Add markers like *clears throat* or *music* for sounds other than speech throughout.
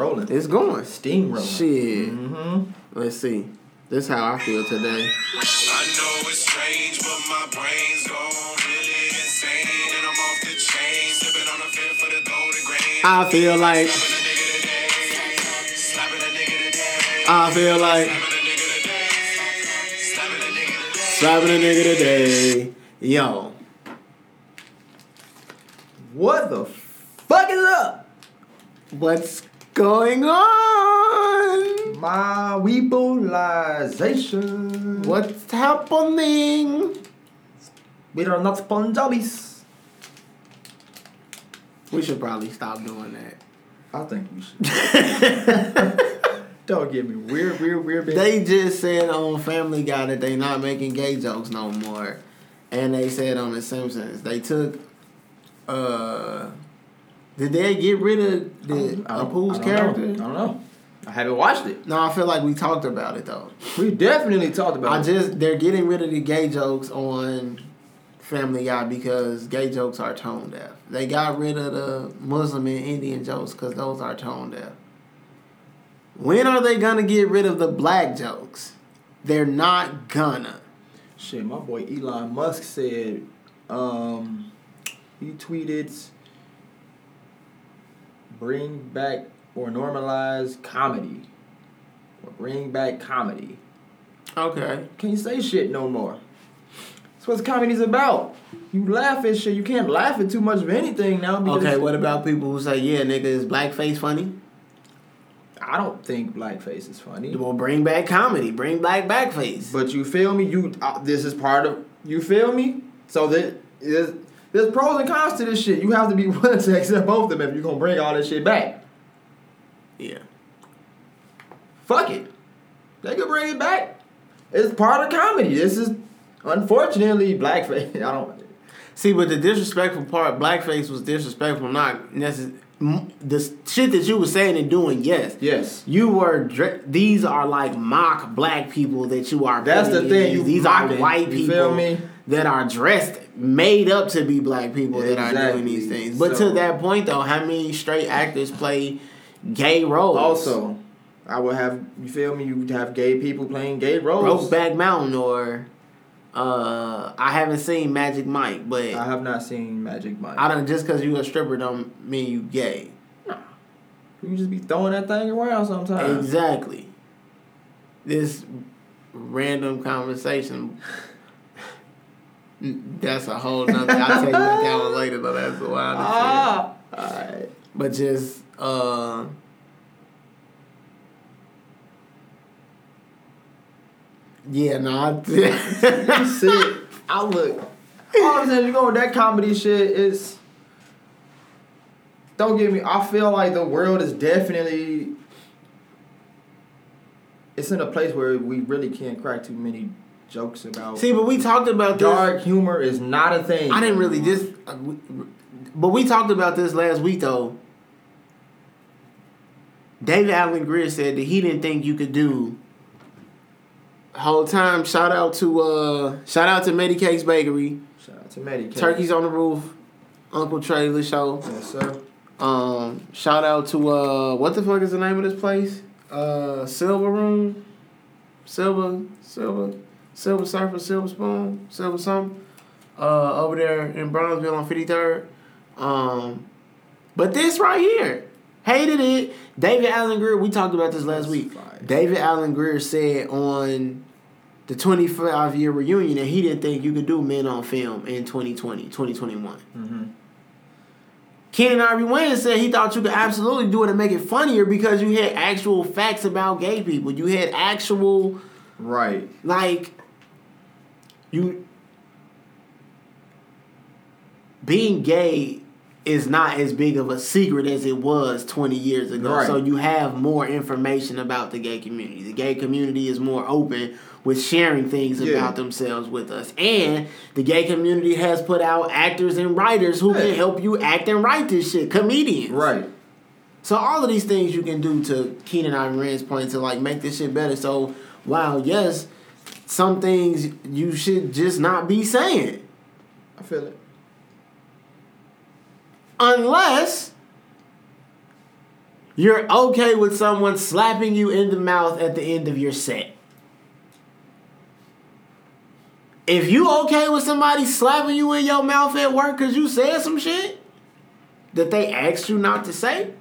rolling. It's going. Steam rolling. Shit. Mm-hmm. Let's see. This is how I feel today. I know it's strange, but my brain's gone really insane. And I'm off the chain, sipping on a fifth for the golden grain. I feel like Slapping a nigga today. Slapping a nigga. I feel like Slapping a nigga today. Slapping a nigga today. slapping a nigga today. Yo, What the fuck is up? what's going on? My weebolization. What's happening? We are not Punjabis. We should probably stop doing that. I think we should. Don't get me weird, weird, weird. Bitch. They just said on Family Guy that they not making gay jokes no more, and they said on The Simpsons they took. uh Did they get rid of the Apu's character? Know. I don't know. I haven't watched it. No, I feel like we talked about it though. We definitely talked about I it. I just they're getting rid of the gay jokes on Family Guy because gay jokes are tone deaf. They got rid of the Muslim and Indian jokes because those are tone deaf. When are they gonna get rid of the black jokes? They're not gonna. Shit, my boy Elon Musk said, um, he tweeted, bring back or normalize comedy. Or bring back comedy. Okay. Can't say shit no more. That's what comedy's about. You laugh at shit. You can't laugh at too much of anything now. Okay. What about people who say, "Yeah, nigga, is blackface funny"? I don't think blackface is funny. Well, bring back comedy. Bring back blackface. But you feel me? You uh, this is part of you feel me? So that there's there's pros and cons to this shit. You have to be *laughs* willing to accept both of them if you're gonna bring all this shit back. Yeah. Fuck it. They could bring it back. It's part of comedy. This is unfortunately blackface. *laughs* I don't See, but the disrespectful part, blackface was disrespectful, not necessarily. The shit that you were saying and doing, yes. Yes. You were. These are like mock black people that you are. That's the thing, in. you These are mocking, white you people feel me? That are dressed, made up to be black people that are doing these things. But So- to that point, though, how many straight actors play gay roles? Also, I would have you feel me? You would have gay people playing gay roles. Brokeback Mountain or. Uh, I haven't seen Magic Mike, but I have not seen Magic Mike. I don't just because you a stripper don't mean you gay. Nah, you just be throwing that thing around sometimes. Exactly. This random conversation. That's a whole nother. I'll tell you about that one later, but that's a wild. Ah. Alright. But just uh. Yeah. You *laughs* see. I look. All I'm saying, you go with that comedy shit is. Don't get me. I feel like the world is definitely. It's in a place where we really can't crack too many jokes about. See, but we talked about this. dark humor is not a thing. I didn't really just, uh, but we talked about this last week though. David Alan Grier said that he didn't think you could do. Whole time, shout out to uh, shout out to Medicakes Bakery, Shout out to Medicakes. Turkeys on the Roof, Uncle Trailer Show. Yes, sir. Um, shout out to uh, what the fuck is the name of this place? Uh, Silver Room, Silver, Silver, Silver Surfer, Silver Spoon, Silver something. Uh, over there in Brownsville on Fifty Third. Um, but this right here, hated it. David Alan Grier. We talked about this last week. David Alan Grier said on the 25 year reunion that he didn't think you could do men on film in 2020, 2021. Mm-hmm. Keenen Ivory Wayans said he thought you could absolutely do it and make it funnier because you had actual facts about gay people. You had actual Right. like you being gay is not as big of a secret as it was 20 years ago. Right. So you have more information about the gay community. The gay community is more open with sharing things Yeah. about themselves with us. And the gay community has put out actors and writers who can help you act and write this shit. Comedians. Right. So all of these things you can do to Keenen and Ivory's point to like make this shit better. So while yes, some things you should just not be saying. I feel it. Unless you're okay with someone slapping you in the mouth at the end of your set. If you okay with somebody slapping you in your mouth at work because you said some shit that they asked you not to say,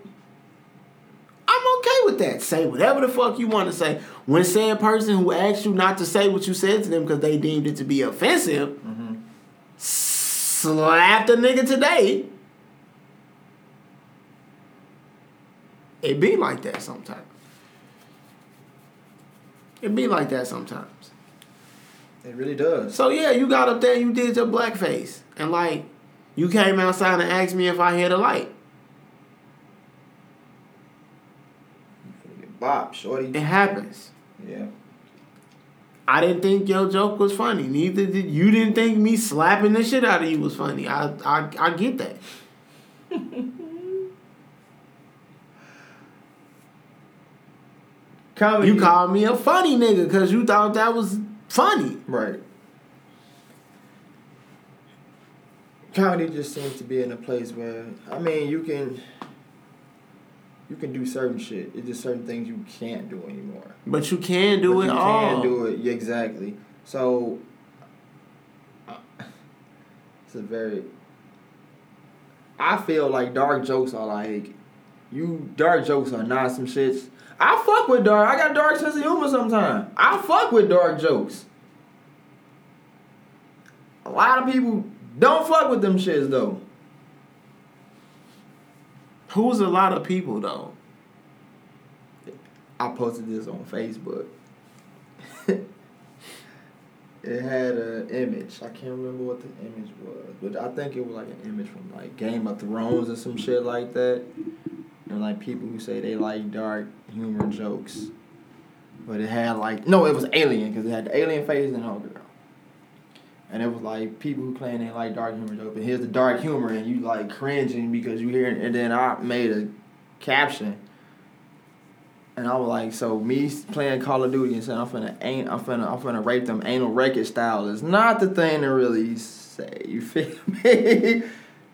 I'm okay with that. Say whatever the fuck you want to say. When said person who asked you not to say what you said to them because they deemed it to be offensive, slap the nigga today. It be like that sometimes. It be like that sometimes. It really does. So yeah, you got up there, you did your blackface, and like, you came outside and asked me if I had a light. Bob, shorty. It happens. Yeah. I didn't think your joke was funny. Neither did you. Didn't think me slapping the shit out of you was funny. I I I get that. *laughs* Comedy. You called me a funny nigga because you thought that was funny. Right. Comedy just seems to be in a place where I mean you can you can do certain shit. It's just certain things you can't do anymore. But you can do But it you all. can do it. Yeah, exactly. So uh, it's a very I feel like dark jokes are like you dark jokes are not some shits. I fuck with dark. I got dark sense of humor sometimes. I fuck with dark jokes. A lot of people don't fuck with them shits though. Who's a lot of people though? I posted this on Facebook. *laughs* it had an image. I can't remember what the image was, but I think it was like an image from like Game of Thrones or some shit like that. And like people who say they like dark humor jokes, but it had like no, it was Alien because it had the alien face and all girl. And it was like people who claim they like dark humor jokes, but here's the dark humor, and you like cringing because you hear it. And then I made a caption and I was like, so me playing Call of Duty and saying I'm finna ain't I'm finna I'm finna rape them anal record style is not the thing to really say. You feel *laughs* me?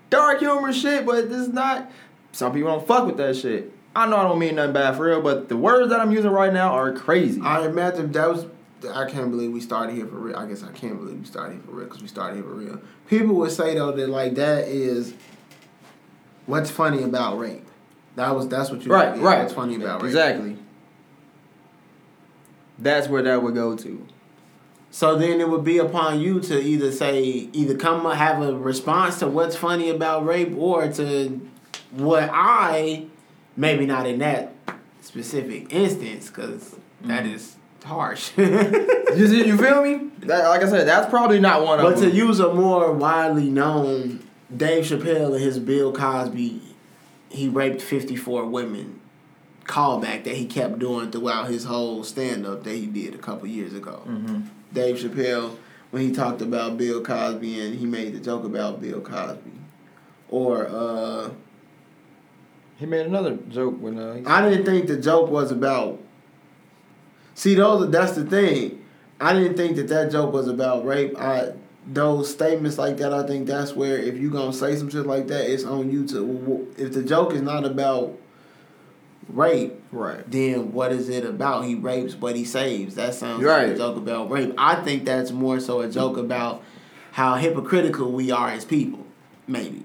Dark humor shit, but it's not. Some people don't fuck with that shit. I know I don't mean nothing bad for real, but the words that I'm using right now are crazy. I imagine that was. I can't believe we started here for real. I guess I can't believe we started here for real because we started here for real. People would say though that like that is what's funny about rape. That was that's what you right, right. What's funny about rape? Exactly. That's where that would go to. So then it would be upon you to either say either come up- have a response to what's funny about rape or to what I maybe not in that specific instance because that mm-hmm. is harsh. *laughs* You, see- you feel me? That, like I said, that's probably not one But of But to them. use a more widely known Dave Chappelle and his Bill Cosby, he raped 54 women callback that he kept doing throughout his whole stand up that he did a couple years ago. Mm-hmm. Dave Chappelle, when he talked about Bill Cosby and he made the joke about Bill Cosby. Or, uh, He made another joke when uh, I didn't think the joke was about. See, those that's the thing. I didn't think that that joke was about rape. I those statements like that. I think that's where if you gonna say some shit like that, it's on you to. If the joke is not about rape, right. then what is it about? He rapes, but he saves. That sounds like Right. a joke about rape. I think that's more so a joke about how hypocritical we are as people, maybe,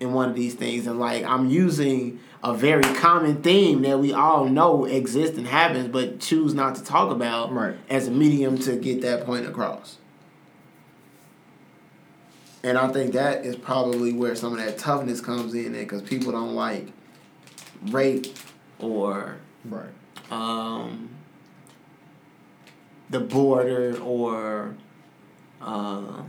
in one of these things. And like I'm using a very common theme that we all know exists and happens, but choose not to talk about Right. as a medium to get that point across. And I think that is probably where some of that toughness comes in because people don't like rape or Right. um, the border or uh,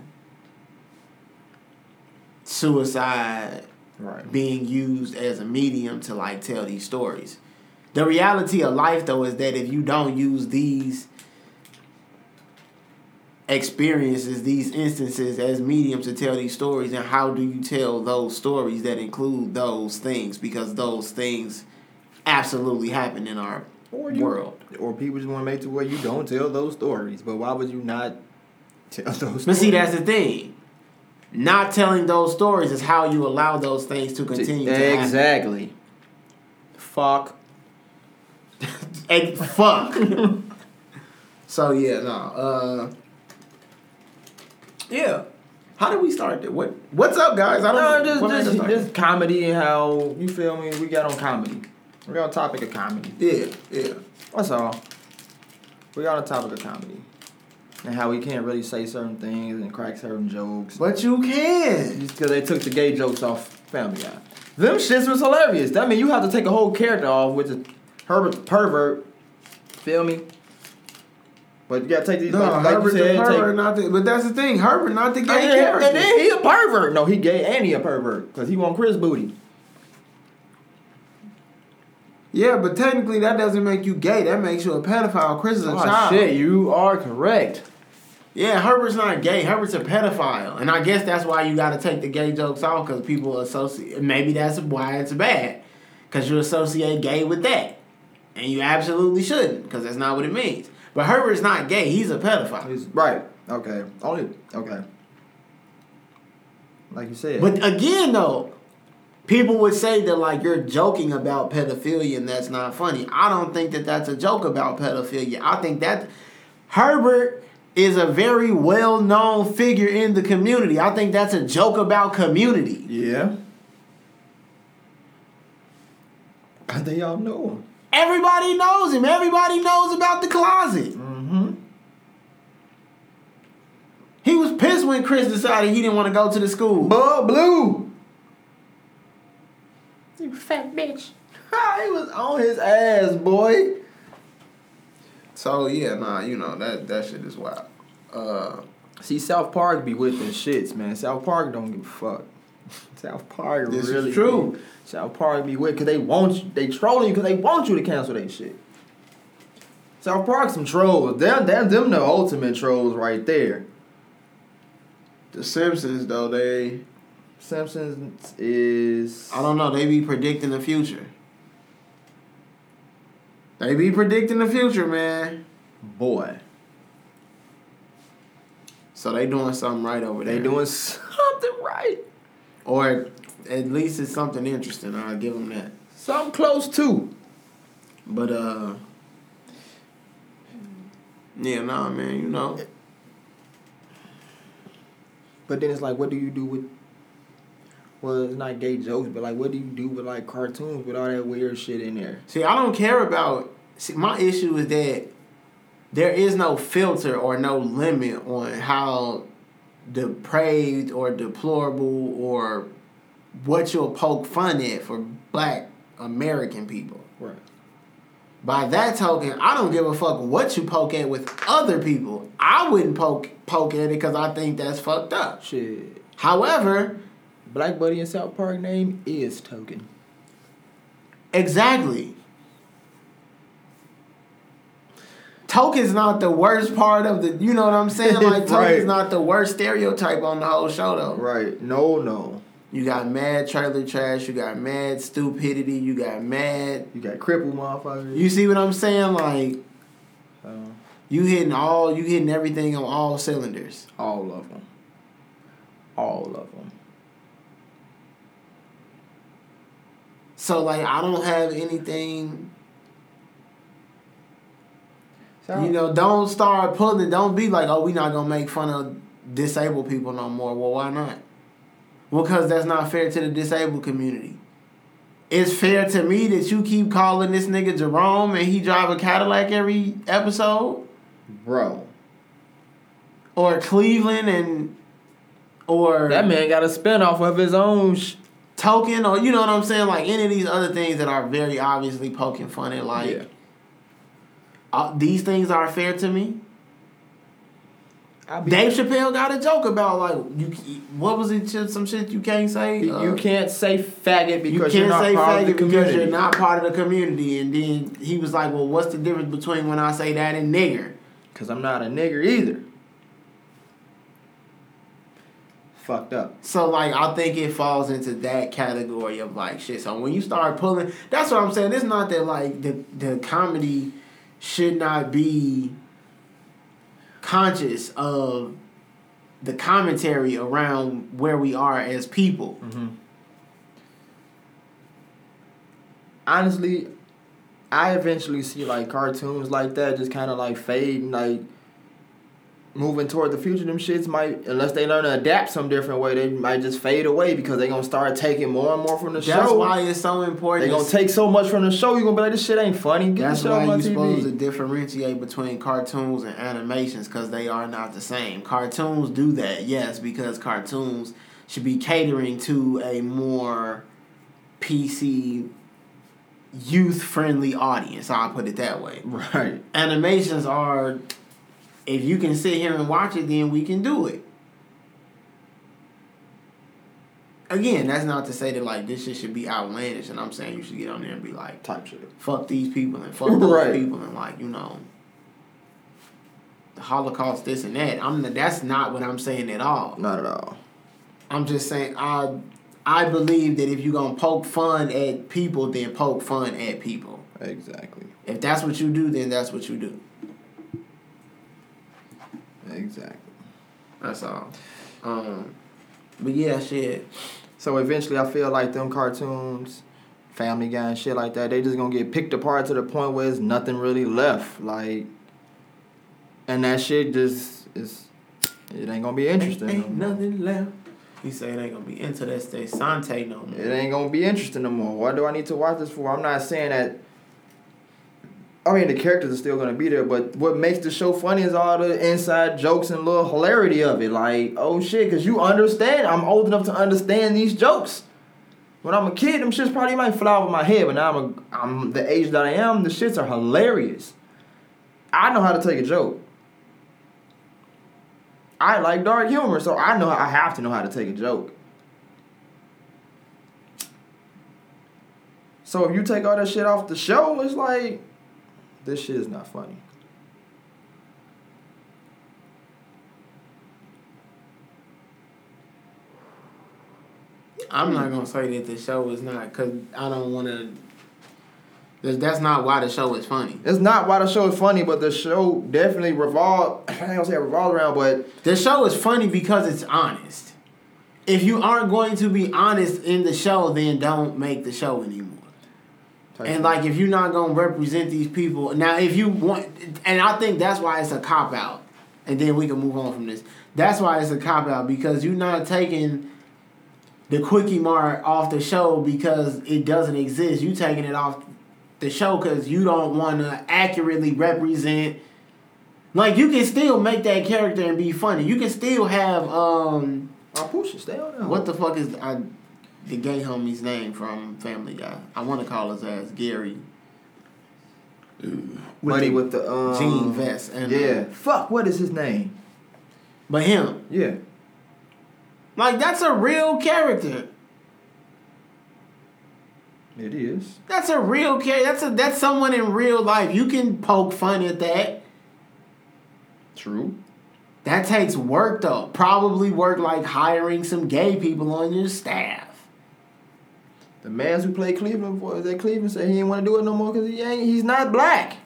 suicide Right. being used as a medium to like tell these stories. The reality of life though is that if you don't use these experiences, these instances as mediums to tell these stories, then how do you tell those stories that include those things? Because those things absolutely happen in our Or you, world. Or people just want to make it to where you don't tell those stories. But why would you not tell *laughs* those? But see, that's the thing. Not telling those stories is how you allow those things to continue to happen. exactly. Fuck *laughs* Hey, fuck. *laughs* so yeah, no. Uh, yeah. How did we start? That? What What's up, guys? I don't No, know. just just, just comedy and how you feel me. We got on comedy. We got on topic of comedy. yeah, yeah. That's all. We got on topic of comedy and how we can't really say certain things and crack certain jokes But you can. just because they took the gay jokes off Family Guy. Them shits was hilarious. That mean you have to take a whole character off, which is Herbert pervert. Feel me? But you gotta take these. No, like, like you Herbert the said, take- pervert, not the. But that's the thing, Herbert, not the gay and, character. and then he a pervert. No, he gay and he a pervert because he want Chris booty. yeah, but technically that doesn't make you gay. That makes you a pedophile. Chris is a child. Oh child. shit, you are correct. Yeah, Herbert's not gay. Herbert's a pedophile, and I guess that's why you got to take the gay jokes off because people associate. Maybe that's why it's bad, because you associate gay with that, and you absolutely shouldn't, because that's not what it means. But Herbert's not gay. He's a pedophile. He's- right. Okay. Only. Okay. Like you said. But again, though, people would say that like you're joking about pedophilia and that's not funny. I don't think that that's a joke about pedophilia. I think that Herbert is a very well known figure in the community. I think that's a joke about community. yeah. I think y'all know him. Everybody knows him. Everybody knows about the closet. Mm-hmm. He was pissed when Chris decided he didn't want to go to the school. Bud Blue. You fat bitch. *laughs* he was on his ass, boy. So yeah, nah, you know that that shit is wild. Uh, See, South Park be with them shits, man. South Park don't give a fuck. *laughs* South Park This is really true. be- South Park be with because they want you, they trolling you because they want you to cancel that shit. South Park some trolls. Them, them, them the ultimate trolls right there. the Simpsons though they Simpsons is I don't know. They be predicting the future. They be predicting the future, man. boy. So they doing something right over there. They doing something right. or at least it's something interesting. I'll give them that. Something close to. But uh, yeah, nah, man. You know, But then it's like, what do you do with? Well, it's not gay jokes, but like, what do you do with like cartoons with all that weird shit in there? see, I don't care about. See, my issue is that there is no filter or no limit on how depraved or deplorable or what you'll poke fun at for black American people. Right. By that token, I don't give a fuck what you poke at with other people. I wouldn't poke poke at it because I think that's fucked up. Shit. However, Black Buddy in South Park name is Token. exactly. Token's not the worst part of the. You know what I'm saying? *laughs* Like Token's Right. not the worst stereotype on the whole show though. Right. No, no. You got mad trailer trash. You got mad stupidity. You got mad. You got crippled motherfuckers. You see what I'm saying? Like Uh, you hitting all. You hitting everything on all cylinders. all of them. All of them. So like I don't have anything. You know, don't start pulling. Don't be like, oh, we not gonna make fun of disabled people no more. Well, why not? Well, because that's not fair to the disabled community. It's fair to me that you keep calling this nigga Jerome and he drive a Cadillac every episode, bro. or Cleveland and or That man got a spinoff of his own. Sh- Token, or you know what I'm saying, like any of these other things that are very obviously poking fun at, like. yeah. Uh, these things are fair to me. I be, Dave Chappelle got a joke about like you. What was it? Some shit you can't say. you, Uh, you can't say faggot You because can't you're not say part of the faggot because community. you're not part of the community. And then he was like, "Well, what's the difference between when I say that and nigger?" Because I'm not a nigger either. Fucked up. So like, I think it falls into that category of like shit. So when you start pulling, that's what I'm saying. It's not that like the the comedy should not be conscious of the commentary around where we are as people. Mm-hmm. Honestly, I eventually see like cartoons like that just kind of like fade and like moving toward the future. Them shits might, unless they learn to adapt some different way, they might just fade away because they're gonna start taking more and more from the That's show. That's why it's so important. They're gonna take so much from the show. you're gonna be like, this shit ain't funny. Get That's the shit why you're supposed to differentiate between cartoons and animations because they are not the same. Cartoons do that, yes, because cartoons should be catering to a more PC, youth friendly audience. I'll put it that way. Right. Animations are, if you can sit here and watch it, then we can do it. Again, that's not to say that like this shit should be outlandish, and I'm saying you should get on there and be like, Type shit. fuck these people and fuck *laughs* those Right. people and like you know the Holocaust, this and that. I'm that's not what I'm saying at all. Not at all. I'm just saying I I believe that if you're gonna poke fun at people, then poke fun at people. Exactly. If that's what you do, then that's what you do. Exactly. That's all. Um, but yeah, shit. So eventually, I feel like them cartoons, Family Guy and shit like that, they just gonna get picked apart to the point where it's nothing really left. Like, and that shit just is, it ain't gonna be interesting. Ain't no more. nothing left. He say it ain't gonna be into that state Sante no more. It ain't gonna be interesting no more. What do I need to watch this for? I'm not saying that. I mean, the characters are still gonna be there, but what makes the show funny is all the inside jokes and little hilarity of it. Like, oh shit, because you understand. I'm old enough to understand these jokes. When I'm a kid, them shits probably might fly over my head, but now I'm a, I'm the age that I am. The shits are hilarious. I know how to take a joke. I like dark humor, so I know I have to know how to take a joke. So if you take all that shit off the show, it's like this shit is not funny. I'm not gonna say that the show is not because I don't want to. That's not why the show is funny. It's not why the show is funny, but the show definitely revolve. *clears throat* I ain't gonna say it revolves around, but The show is funny because it's honest. If you aren't going to be honest in the show, then don't make the show anymore. And like, if you're not gonna represent these people, now if you want, and I think that's why it's a cop out, and then we can move on from this. That's why it's a cop out because you're not taking the quickie mart off the show because it doesn't exist. You taking it off the show because you don't want to accurately represent. Like you can still make that character and be funny. You can still have um I'll push it. Stay on what the fuck is I, the gay homie's name from Family Guy? I want to call his ass Gary. Buddy the with the um, jean vest and yeah. uh, Fuck. What is his name? but him Yeah. like that's a real character. It is. That's a real character. That's a that's someone in real life. You can poke fun at that. True. That takes work though. Probably work like hiring some gay people on your staff. The man who played Cleveland for that Cleveland said he didn't want to do it no more because he ain't. He's not black.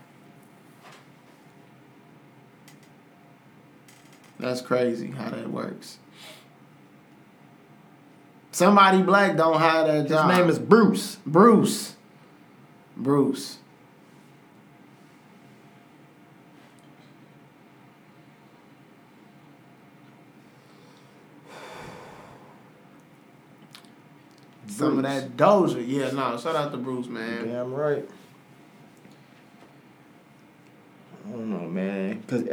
That's crazy how that works. Somebody black don't have that job. His name is Bruce. Bruce. Bruce. Some of that Doja. Yeah, no, shout out to Bruce, man. Damn right. I don't know, man. Cause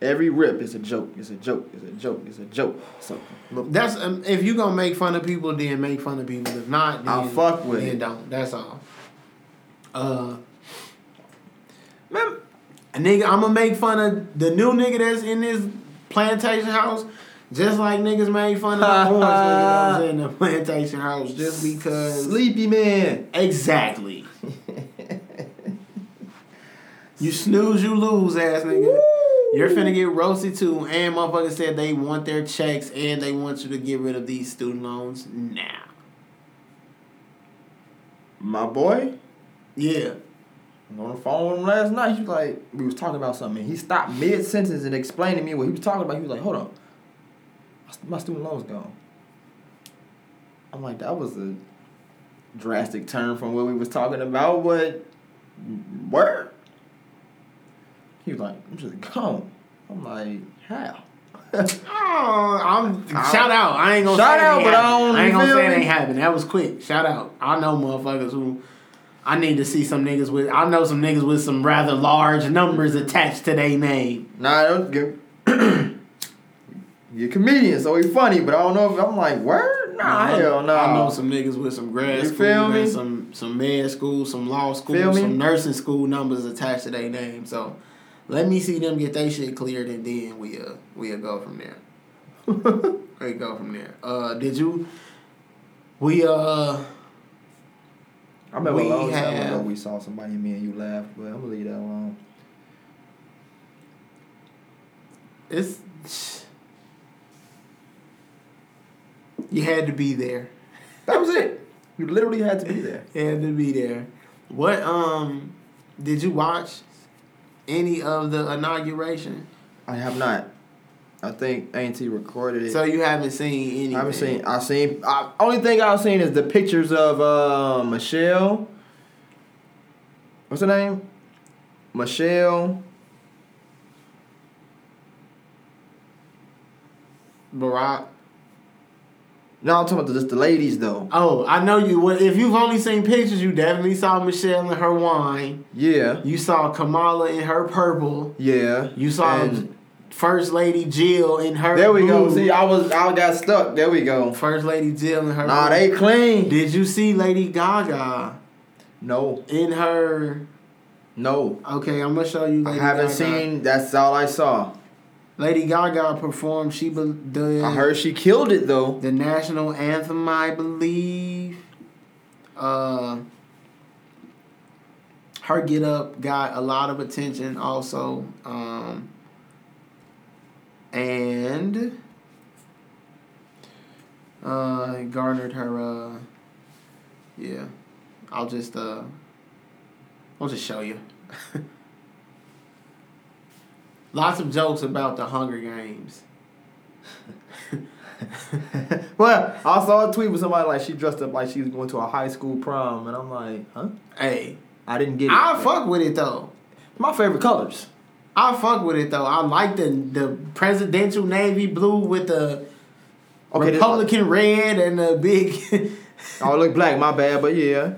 every rip is a joke. It's a joke. It's a joke. It's a joke. So look, That's um, if you gonna make fun of people, then make fun of people. If not, then, I'll fuck with then it. don't. That's all. Uh, man, a nigga, I'm gonna make fun of the new nigga that's in this plantation house, just like niggas made fun of the orange nigga that was in the plantation house, just because. sleepy man. Exactly. *laughs* You snooze, you lose, ass nigga. You're finna get roasted too. And motherfuckers said they want their checks and they want you to get rid of these student loans now. My boy. Yeah. I'm on the phone with him last night. He was like, we was talking about something. And he stopped mid sentence and explained to me what he was talking about. He was like, hold on, my student loan's gone. I'm like, that was a drastic turn from what we was talking about, but Word. He was like, I'm just gone. I'm like, how? *laughs* Oh, I'm shout out. I ain't gonna Shout say it out, but I don't- I ain't gonna say it ain't happening. That was quick. Shout out. I know motherfuckers who. I need to see some niggas with. I know some niggas with some rather large numbers attached to their name. Nah, don't get. *clears throat* You're a comedian, so he funny, but I don't know if I'm like, word? Nah, I- hell no. I know some niggas with some grad You school, and some some med school, some law school, some nursing school numbers attached to their name. So let me see them get their shit cleared, and then we uh we'll go from there. *laughs* we go from there. Uh, did you? We uh. I remember We a long time ago we saw somebody and me and you laugh, but I'm gonna leave that alone. It's you had to be there. That was it. You literally had to be there. *laughs* You had to be there. What um did you watch any of the inauguration? I have not. I think A&T recorded it. So you haven't seen anything. I haven't seen. I've seen. I, only thing I've seen is the pictures of uh, Michelle. What's her name? Michelle. Barack. No, I'm talking about just the ladies though. Oh, I know you. Well, if you've only seen pictures, you definitely saw Michelle in her wine. Yeah, You saw Kamala in her purple. yeah. You saw And First Lady Jill in her. there we go. See, I was, I got stuck. There we go. First Lady Jill in her. Nah, blue. they clean. Did you see Lady Gaga No, in her? no. Okay, I'm gonna show you. I haven't Gaga. seen. That's all I saw. Lady Gaga performed. She be- the I heard she killed it though. the national anthem, I believe. Uh, her get up got a lot of attention also, um, and uh, garnered her. Uh, yeah, I'll just uh, I'll just show you. *laughs* Lots of jokes about the Hunger Games. *laughs* well, I saw a tweet with somebody like she dressed up like she was going to a high school prom, and I'm like, huh? Hey, I didn't get it. I fuck with it though. My favorite colors. I fuck with it though. I like the the presidential navy blue with the Okay, this- Republican red and the big. *laughs* Oh, look black. My bad, but yeah,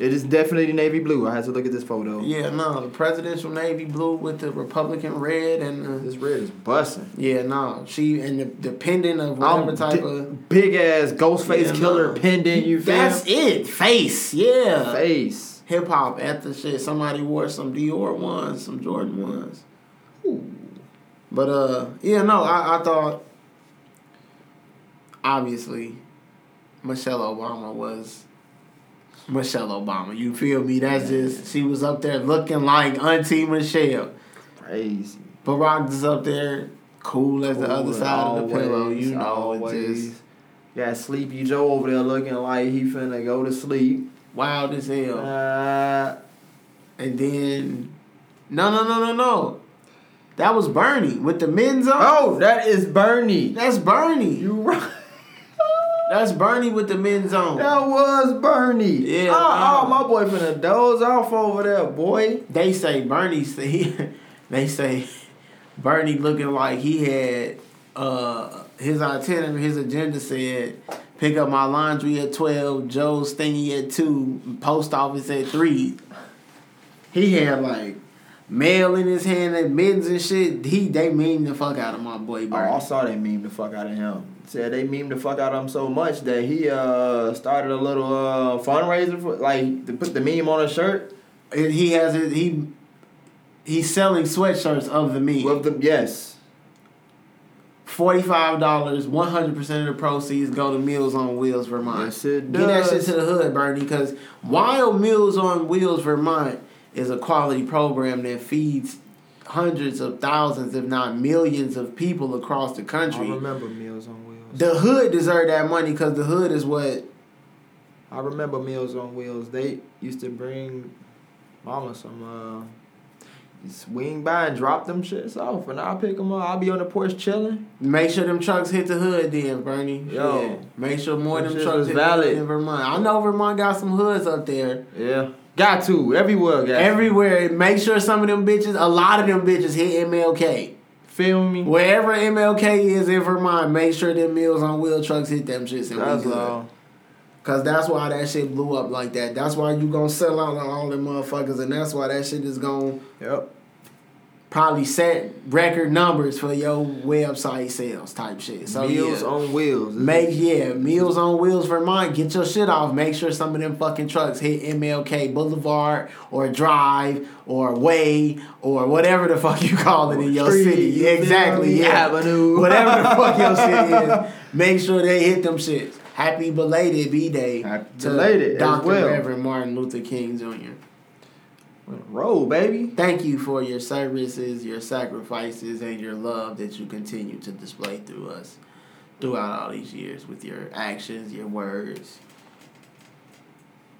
it is definitely navy blue. I had to look at this photo. yeah, no, the presidential navy blue with the Republican red and the, This red is busting. yeah, no, she and the, the pendant of whatever I'm type di- of. big ass ghost face Yeah, killer no. pendant. You feel? That's it. Face, yeah. face. Hip hop at the shit. Somebody wore some Dior ones, some Jordan ones. Ooh. But uh, yeah, no, I, I thought obviously Michelle Obama was Michelle Obama. You feel me? That's just she was up there looking like Auntie Michelle. Crazy. Barack is up there, cool as the other Cool side of the pillow. You know, always. just Got Sleepy Joe over there looking like he finna go to sleep. wild as hell. Uh, And then, no, no, no, no, no. That was Bernie with the men's on. oh, that is Bernie. That's Bernie. You right. That's Bernie with the men's on. That was Bernie. Yeah, Oh, oh, my boy finna doze off over there, boy. They say Bernie say *laughs* they say Bernie looking like he had uh his itinerary, his agenda said pick up my laundry at twelve, Joe's thingy at two, post office at three. He had like mail in his hand and mittens and shit. He they mean the fuck out of my boy Oh, I saw they meme the fuck out of him. Said they meme the fuck out of him so much that he uh started a little uh fundraiser for like to put the meme on a shirt. And he has it he he's selling sweatshirts of the meme. Of the yes. Forty-five dollars, one hundred percent of the proceeds go to Meals on Wheels Vermont. Yes, it Get that shit does. to the hood, Bernie, because while Meals on Wheels Vermont is a quality program that feeds hundreds of thousands, if not millions, of people across the country. I remember Meals on Wheels. the hood deserve that money because the hood is what I remember Meals on Wheels. They used to bring mama some uh swing by and drop them shits off and I'll pick them up. I'll be on the porch chilling. make sure them trucks hit the hood. Then Bernie, Yo. Yeah. make sure more of Them trucks hit valid. in Vermont. I know Vermont got some hoods up there. Yeah. Got to everywhere. Got Everywhere. Make sure some of them bitches, a lot of them bitches hit MLK. Feel me? Wherever MLK is in Vermont, make sure them meals on wheel trucks hit them shits and That's we good. all. Cause that's why that shit blew up like that. That's why you gonna sell out on all them motherfuckers, and that's why that shit is gonna Yep. Probably set record numbers for your website sales type shit. So Meals yeah. on wheels. Make yeah, Meals on Wheels Vermont. Get your shit off. Make sure some of them fucking trucks hit MLK Boulevard or Drive or Way or whatever the fuck you call it in your Street, city. Exactly. Yeah. Avenue. Whatever the fuck your shit is. *laughs* Make sure they hit them shits. Happy belated B Day Happy belated Dr. well. Reverend Martin Luther King Jr. Roll, baby. Thank you for your services, your sacrifices, and your love that you continue to display through us throughout all these years with your actions, your words,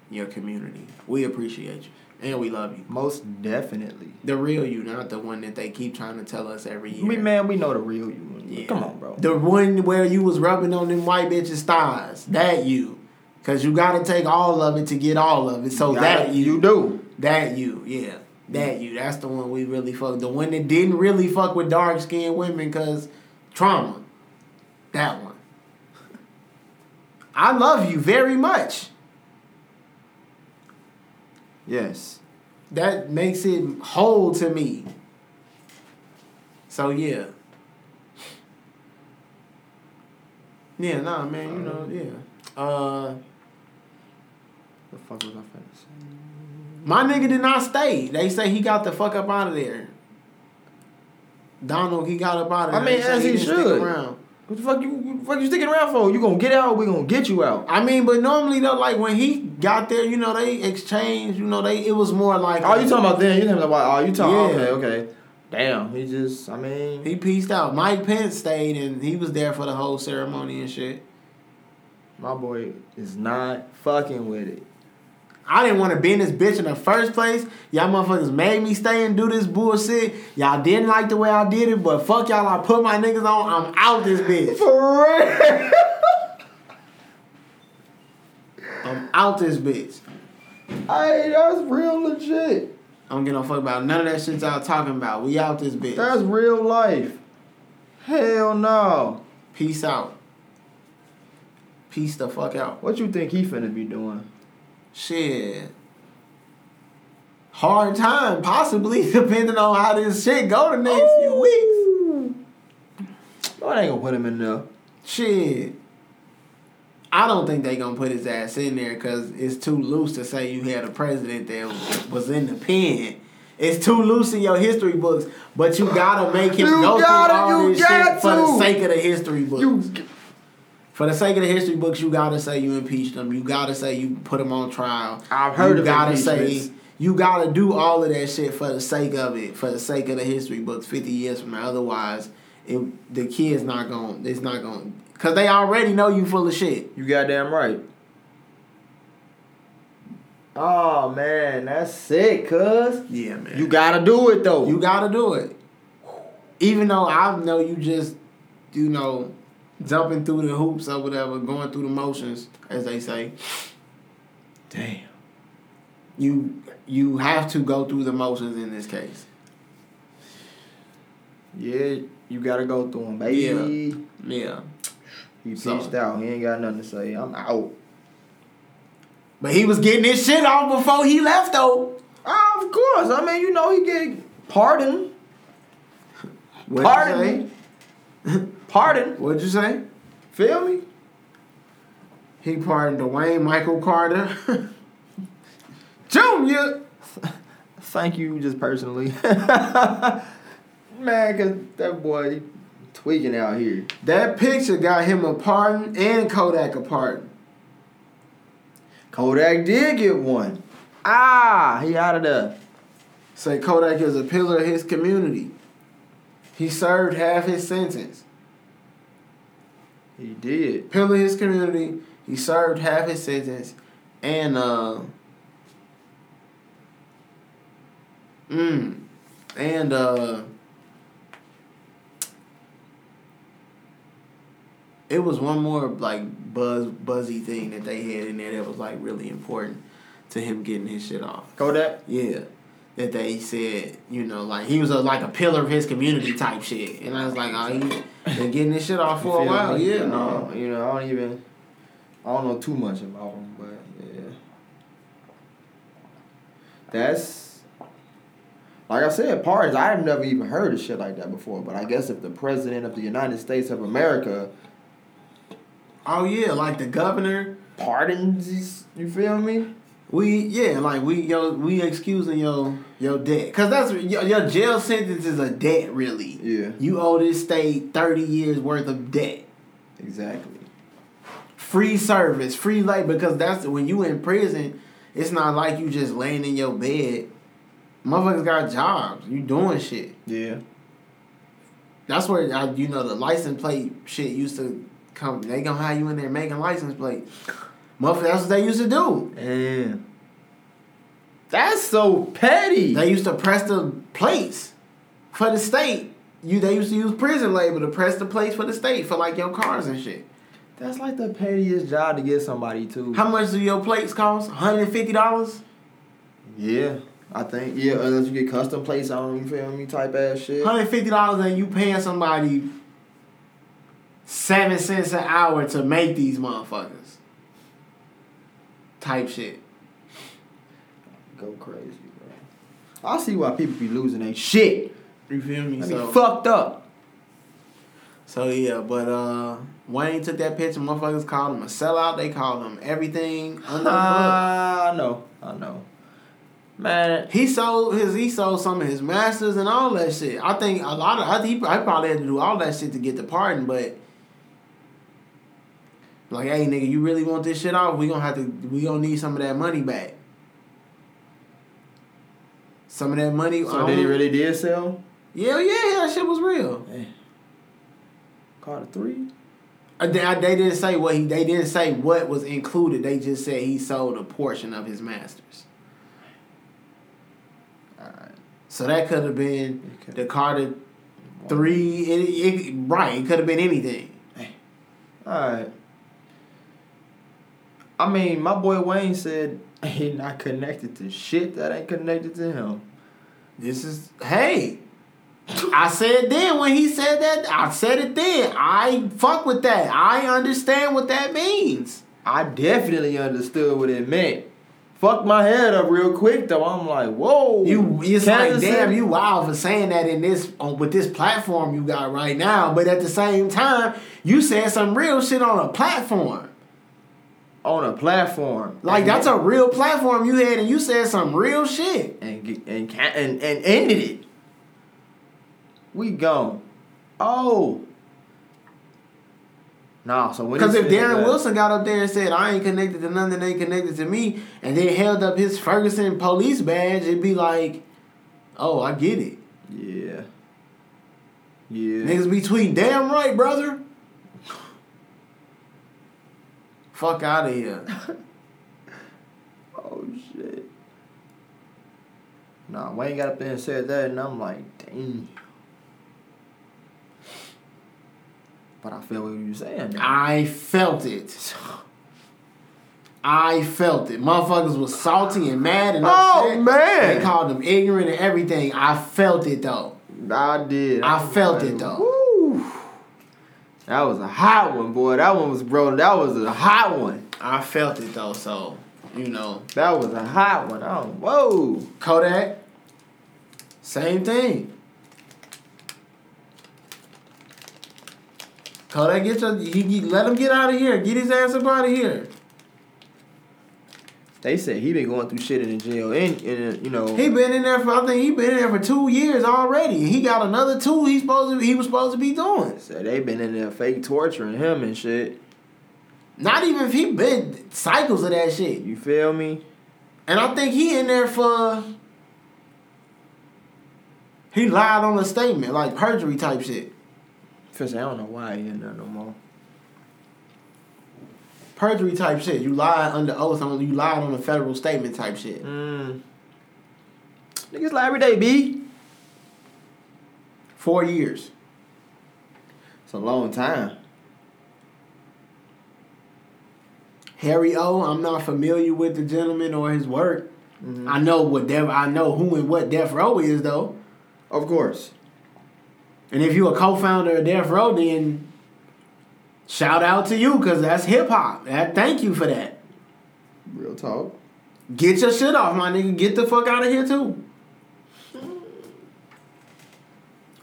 your community. We appreciate you and we love you. Most definitely. The real you, not the one that they keep trying to tell us every year. We man, we know the real you. Yeah. Come on, bro. The one where you was rubbing on them white bitches' thighs. That you. Cause you gotta take all of it to get all of it. So Gotta- that you. you do. That you, yeah. That you. That's the one we really fuck. The one that didn't really fuck with dark skinned women because trauma. That one. I love you very much. Yes. That makes it whole to me. So yeah. Yeah, nah, man, you know, yeah. Uh The fuck was I finna say? My nigga did not stay. They say he got the fuck up out of there. Donald, he got up out of there. I mean, as he stick should. Around. What the fuck you what the fuck you sticking around for? You gonna get out? We gonna get you out. I mean, but normally though, like when he got there, you know, they exchanged. You know, they it was more like Oh, you talking about then? You talking about? Oh, you talking? Yeah. Okay, okay. Damn, he just. I mean, he pieced out. Mike Pence stayed and he was there for the whole ceremony and shit. my boy is not fucking with it. I didn't want to be in this bitch in the first place. Y'all motherfuckers made me stay and do this bullshit. Y'all didn't like the way I did it, but fuck y'all. I put my niggas on. I'm out this bitch. *laughs* For real. I'm out this bitch. Hey, that's real legit. I don't give no fuck about none of that shit y'all talking about. We out this bitch. That's real life. Hell no. Peace out. Peace the fuck out. What you think he finna be doing? Shit. Hard time, possibly, *laughs* depending on how this shit go the next few weeks. They ain't gonna put him in there. Shit. I don't think they gonna put his ass in there because it's too loose to say you had a president that was in the pen. It's too loose in your history books, but you gotta make him You go gotta- through all you this shit for the sake of the history books. You. For the sake of the history books, you gotta say you impeached them. You gotta say you put them on trial. I've heard you of gotta say you gotta do all of that shit for the sake of it, for the sake of the history books. Fifty years from now, otherwise, it, the kid's not going. It's not going because they already know you full of shit. You goddamn right. Oh man, that's sick, cuz. Yeah, man. You gotta do it though. you gotta do it. Even though I know you just, you know, jumping through the hoops or whatever, going through the motions, as they say. Damn. You you have to go through the motions in this case. Yeah, you gotta go through them, baby. Yeah. He So- peaced out. He ain't got nothing to say. I'm out. But he was getting his shit off before he left though. Ah, of course. I mean, you know, he get pardoned. What'd Pardon you say? Pardon. What'd you say? Feel me? He pardoned Dwayne Michael Carter. *laughs* Junior. *laughs* Thank you, just personally. *laughs* Man, cause that boy tweaking out here. That picture got him a pardon and Kodak a pardon. Kodak did get one. Ah, he out of there. Say Kodak is a pillar of his community. He served half his sentence. He did. Pillar his community. He served half his sentence. And uh Mm. And uh it was one more like buzz buzzy thing that they had in there that was like really important. to him getting his shit off. Kodak. Yeah. That they said, you know, like he was a, like a pillar of his community type shit. And I was like, oh, he been getting this shit off for a while. me? Yeah, no. You know, I don't even. I don't know too much about him, but yeah. That's. Like I said, pardons. I have never even heard of shit like that before. But I guess if the president of the United States of America Oh yeah, like the governor. pardons, you feel me? We yeah, like we yo we excusing your your debt, cause that's your, your jail sentence is a debt really. Yeah. You owe this state thirty years worth of debt. Exactly. Free service, free labor, because that's when you in prison. It's not like you just laying in your bed. Motherfuckers got jobs. You doing shit. Yeah. That's where I, you know the license plate shit used to come. They gonna have you in there making license plate. Motherfucker, that's what they used to do. And that's so petty. They used to press the plates for the state. You they used to use prison labor to press the plates for the state for like your cars and shit. That's like the pettiest job to get somebody to. How much do your plates cost? Hundred and fifty dollars. Yeah, I think yeah. Unless you get custom plates on, you feel me? Type ass shit. Hundred fifty dollars, and you paying somebody seven cents an hour to make these motherfuckers. Type shit. Go crazy, bro. I see why people be losing their shit. You feel me? So mean, fucked up. So yeah, but uh Wayne took that picture. Motherfuckers called him a sellout. They called him everything under book. I know, I know. Man, He sold his. He sold some of his masters and all that shit. I think a lot of. I think he, I probably had to do all that shit to get the pardon, but. Like, hey, nigga, you really want this shit off? We gonna have to. We gonna need some of that money back. Some of that money. so did he really did sell? Yeah, yeah, that shit was real. Carter three. Uh, They, they didn't say what he. They didn't say what was included. They just said he sold a portion of his masters. Alright. So that could have been the Carter three. It, it, right, it could have been anything. Alright. I mean, my boy Wayne said *laughs* he not connected to shit that ain't connected to him. This is hey. I said then when he said that, I said it then. I fuck with that. I understand what that means. I definitely understood what it meant. Fuck my head up real quick though. I'm like, whoa. You it's like damn City- you wild for saying that in this on with this platform you got right now, but at the same time you said some real shit on a platform. On a platform. Like that's a real platform you had, and you said some real shit. and and and and ended it. We gone. Oh. Nah, so when Because if Darren that- Wilson got up there and said, I ain't connected to nothing that ain't connected to me, and then held up his Ferguson police badge, it'd be like, oh, I get it. Yeah. Yeah. Niggas be tweeting, damn right, brother. Fuck out of here. *laughs* Oh shit. Nah, Wayne got up there and said that, and I'm like, dang. But I felt what you saying. I felt it. I felt it. Motherfuckers was salty and mad and Oh, upset. man. They called them ignorant and everything. I felt it though. I did. I was felt it, though. Woo. That was a hot one, boy. That one was bro. That was a hot one. I felt it though, so you know. That was a hot one. Oh, whoa. Kodak, same thing. Kodak, get your, he, he- let him get out of here. Get his ass up out of here. They said he been going through shit in the jail, and, and uh, you know. He been in there for I think he been in there for two years already. He got another two. He's supposed to he was supposed to be doing. So they been in there fake torturing him and shit. Not even if he been cycles of that shit. You feel me? And I think he in there for he lied on a statement like perjury type shit. First, I don't know why he in there no more. Perjury type shit. You lied under oath on you lied on a federal statement type shit. Mm. Niggas lie every day, B. Four years. It's a long time. Harry O. I'm not familiar with the gentleman or his work. Mhm. I know what Death. I know who and what Death Row is though. Of course. And if you're a co-founder of Death Row, then shout out to you because that's hip hop. That thank you for that. Real talk. Get your shit off, my nigga. Get the fuck out of here too.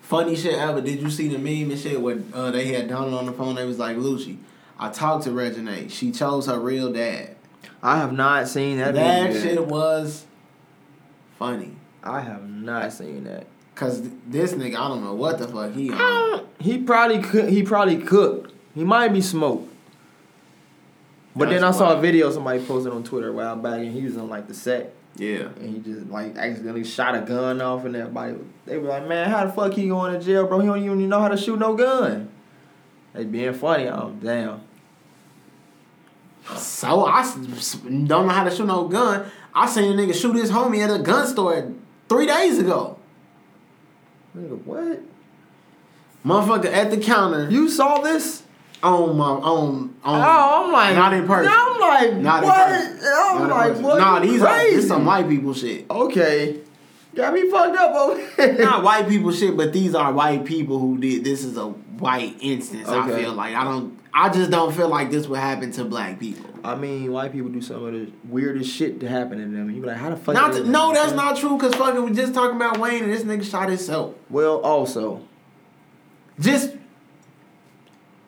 Funny shit ever. Did you see the meme and shit where uh, they had Donald on the phone? They was like, Lucci, I talked to Regine. She chose her real dad. I have not seen that. That, movie yet. shit was funny. I have not seen that. Cause th- this nigga, I don't know what the fuck he on. He probably could. He probably cooked. He might be smoked. But then I That's saw a video somebody posted on Twitter a while back, and he was on like the set, Yeah. and he just like accidentally shot a gun off, and everybody they were like, "Man, how the fuck he going to jail, bro? He don't even know how to shoot no gun." They being funny. Oh damn. So I don't know how to shoot no gun. I seen a nigga shoot his homie at a gun store three days ago. Nigga, what? Motherfucker at the counter You saw this? On my on on. Oh, I'm like, Not in person. I'm like, Not in what? person. I'm Not like, person. what? Nah, these are crazy. this some white people shit. Okay, got me fucked up over. Not *laughs* white people shit, but these are white people who did. This is a white instance. I feel like I don't. I just don't feel like this would happen to black people. I mean, white people do some of the weirdest shit to happen to them. You be like, how the fuck? Not to, no, that's not true. Cause fucking we just talking about Wayne and this nigga shot himself. Well, also, Just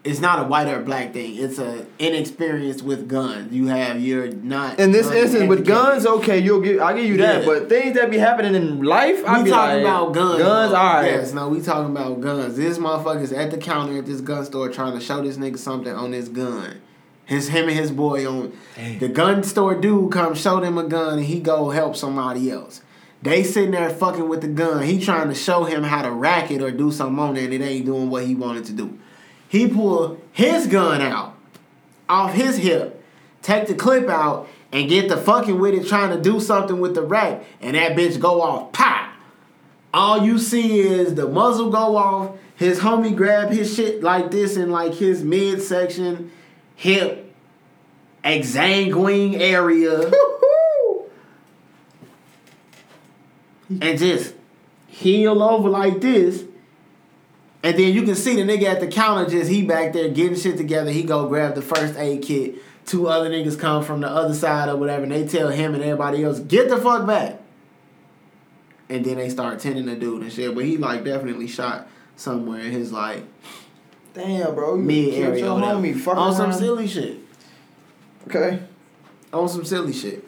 it's not a white or black thing. It's a inexperience with guns. You have you're not in this instance with guns, okay, you'll get, I'll give you that. Yeah. But things that be happening in life, I We be talking like, about guns. Guns, all right. Yes, no, we talking about guns. This motherfucker's at the counter at this gun store trying to show this nigga something on this gun. His him and his boy on the gun store dude come show them a gun and he go help somebody else. They sitting there fucking with the gun. He trying to show him how to rack it or do something on it and it ain't doing what he wanted to do. He pull his gun out off his hip, take the clip out, and get the fucking with it trying to do something with the rack, and that bitch go off. Pop! All you see is the muzzle go off, his homie grab his shit like this in like his midsection, hip, exsanguine area, *laughs* and just heel over like this. And then you can see the nigga at the counter just he back there getting shit together. He go grab the first aid kit. Two other niggas come from the other side or whatever, and they tell him and everybody else, get the fuck back. And then they start tending the dude and shit. But he like definitely shot somewhere in his like Damn, bro, you mid killed area. your homie. Fuck On some silly shit. Okay. On some silly shit.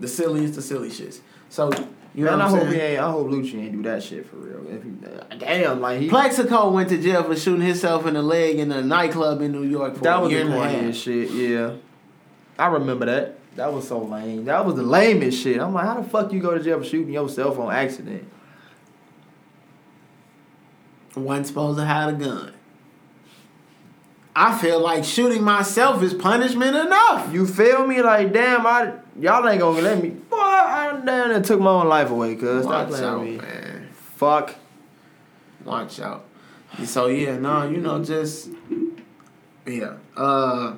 The silliest of silly shits. So you know Man, what I hope saying? he ain't. I hope Lucci ain't do that shit for real. If he, damn, like he. Plaxico went to jail for shooting himself in the leg in a nightclub in New York for That a was year the and a half. corniest shit. Yeah, I remember that. That was so lame. That was the lamest shit. I'm like, how the fuck you go to jail for shooting yourself on accident? wasn't supposed to have a gun. I feel like shooting myself is punishment enough. You feel me? Like, damn, I y'all ain't gonna let me. Boy, I damn and took my own life away. Cause stop playing out, with me. man. Fuck. Watch out. So yeah, no, you know, just yeah. Uh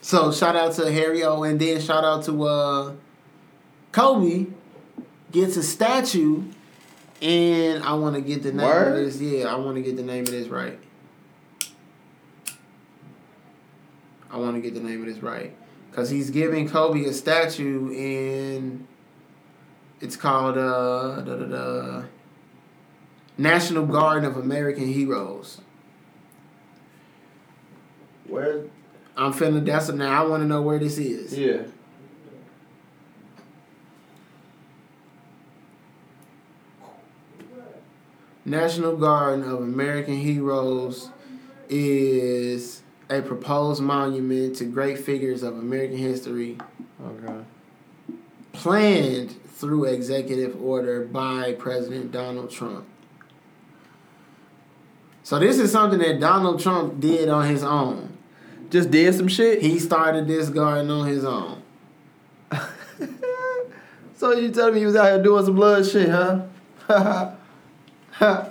so shout out to Harry O and then shout out to uh Kobe gets a statue and I wanna get the name Word? of this. Yeah, I wanna get the name of this right. I wanna get the name of this right. Cause he's giving Kobe a statue in it's called uh da, da, da, National Garden of American Heroes. Where? I'm feeling that's a now I want to know where this is. Yeah. National Garden of American Heroes is a proposed monument to great figures of American history Okay. planned through executive order by President Donald Trump. So this is something that Donald Trump did on his own. Just did some shit. He started this garden on his own. *laughs* so you telling me he was out here doing some blood shit, huh? *laughs*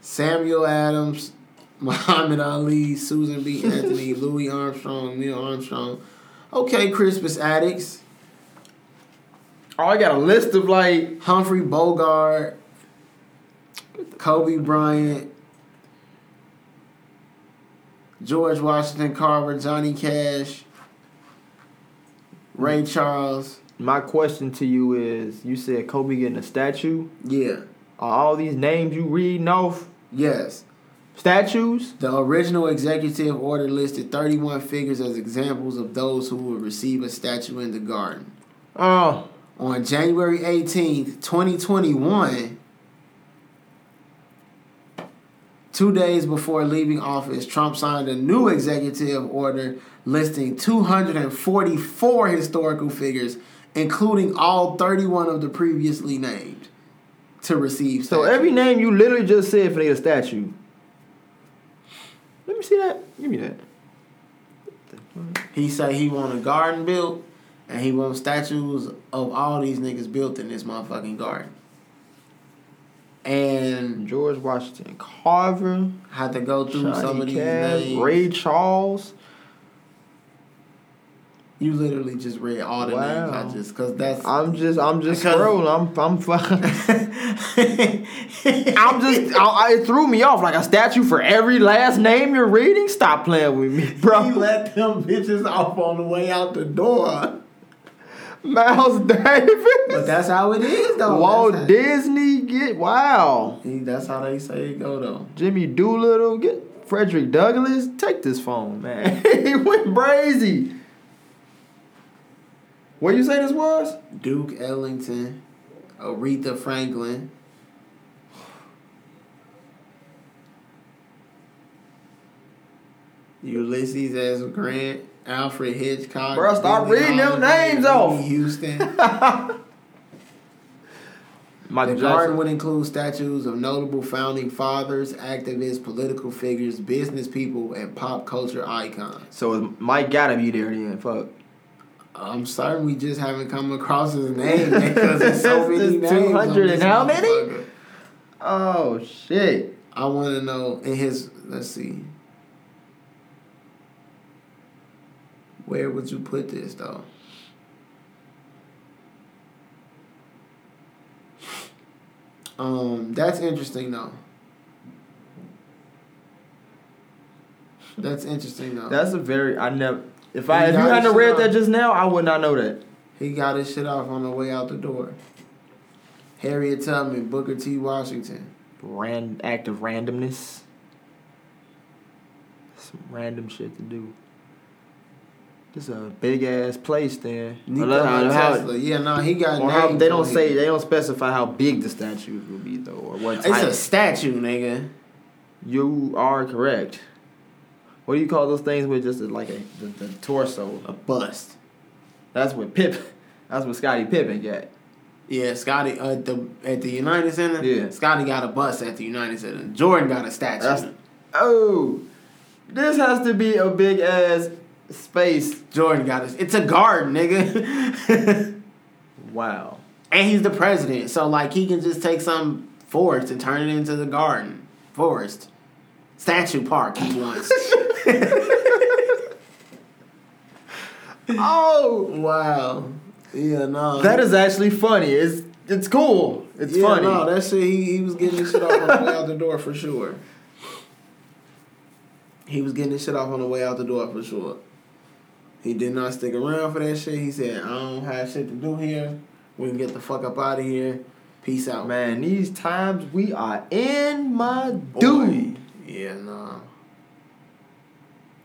Samuel Adams Muhammad Ali, Susan B. Anthony, *laughs* Louis Armstrong, Neil Armstrong. Okay, Crispus Attucks. Oh, I got a list of like Humphrey Bogart, Kobe Bryant, George Washington Carver, Johnny Cash, Ray mm. Charles. my question to you is you said Kobe getting a statue. Yeah. Are all these names you reading off Yes. Statues? The original executive order listed 31 figures as examples of those who would receive a statue in the garden. Oh, On January 18th, 2021, two days before leaving office, Trump signed a new executive order listing 244 historical figures, including all 31 of the previously named, to receive so every name you literally just said for a statue. Let me see that. Give me that. He say he want a garden built, and he want statues of all these niggas built in this motherfucking garden. And George Washington Carver, had to go through some of these Cash, names. Ray Charles. You literally just read all the names. I just cause that's I'm just, I'm just *laughs* scrolling. I'm, I'm fucking. *laughs* I'm just, I, it threw me off. Like a statue for every last name you're reading. Stop playing with me, bro. he let them bitches off on the way out the door. Miles *laughs* Davis. But that's how it is though. Walt that's, Disney. Get wow. That's how they say it go though. Jimmy Doolittle. Get Frederick Douglass. Take this phone, man. he went brazy. What you say this was? Duke Ellington, Aretha Franklin. Ulysses S. Grant, Alfred Hitchcock. Bruh, stop Billie reading them names off. Whitney Houston. *laughs* Michael The Jackson. garden would include statues of notable founding fathers, activists, political figures, business people, and pop culture icons. So it Mike gotta be there then. Fuck. I'm certain we just haven't come across his name *laughs* because there's so many names. 200 and how many? Oh shit. I want to know in his. Let's see. Where would you put this though? Um, that's interesting though. That's interesting though. That's a very I never if I You if you hadn't read shut that just now, I would not know that. He got his shit off on the way out the door. Harriet Tubman, Booker T. Washington. Rand act of randomness. Some random shit to do. This a big ass place there. Nikola Unless- how- Tesla. Yeah, no, he got or how, they don't here. say they don't specify how big the statues will be though, or what It's type. a statue, nigga. you are correct. What do you call those things with just like a the, the torso? A bust. That's what Pip. *laughs* That's what Scottie Pippen got. Yeah, Scottie uh, at the at the United Center. Yeah. Scottie got a bust at the United Center. Jordan got a statue. That's oh, this has to be a big ass space. Jordan got a. It's a garden, nigga. *laughs* Wow. and he's the president, so like he can just take some forest and turn it into the garden forest. Statue park he wants. *laughs* Oh, wow. Yeah, no. that is actually funny. It's it's cool. It's yeah, funny. no, that shit he, he was getting his shit off on the way out the door for sure. He was getting his shit off on the way out the door for sure. He did not stick around for that shit. He said, I don't have shit to do here. We can get the fuck up out of here. Peace out. Man, these times we are in my Boy. dude. Yeah, no.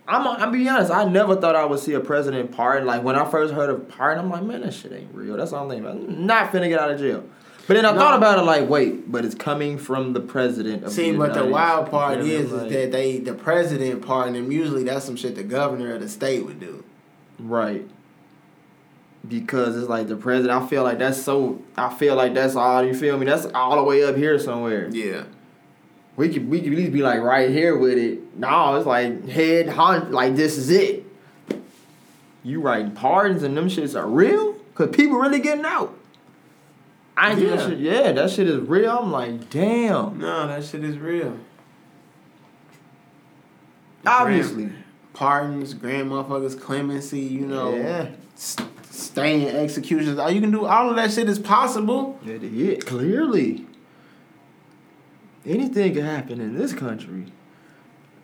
I'm I'm be honest. I never thought I would see a president pardon. Like when I first heard of pardon, I'm like, man, that shit ain't real. That's all I'm thinking about. I'm not finna get out of jail. But then I No. thought about it like, wait, but it's coming from the president of See, the but the wild part is, is that they the president pardon him. Usually that's some shit the governor of the state would do. Right. Because it's like the president, I feel like that's so. I feel like that's all. You feel me? That's all the way up here somewhere. Yeah. We could we could at least be like right here with it. No, it's like head hunt. Like this is it. You writing pardons and them shits are real? Cause people really getting out. I ain't yeah. Yeah. shit. Yeah, that shit is real. I'm like, damn. No, that shit is real. Obviously. pardons, grand motherfuckers, clemency, you know, Yeah. st- staying executions. All you can do, all of that shit is possible. Yeah, it is clearly. Anything can happen in this country.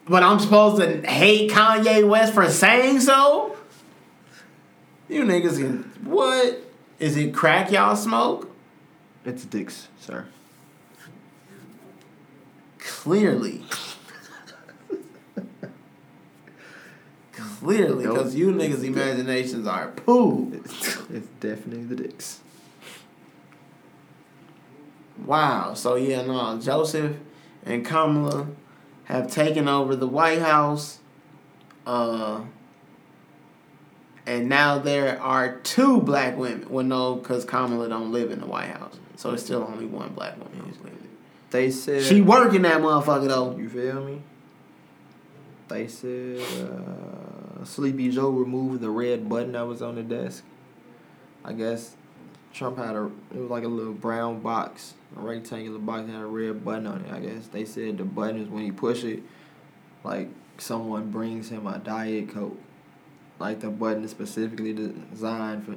But I'm supposed to hate Kanye West for saying so? You niggas can what? Is it crack y'all smoke? It's dicks, sir. Clearly. Clearly, because you niggas' imaginations are poo. It's, it's definitely the dicks. Wow. So yeah, no, Joseph and Kamala have taken over the White House. Uh and now there are two black women. Well, no, because Kamala don't live in the White House, so it's still only one black woman who's living. They said She working that motherfucker though. You feel me? They said uh, Sleepy Joe removed the red button that was on the desk. I guess Trump had a it was like a little brown box, a rectangular box that had a red button on it. I guess they said the button is when you push it, like someone brings him a diet coke. Like the button is specifically designed for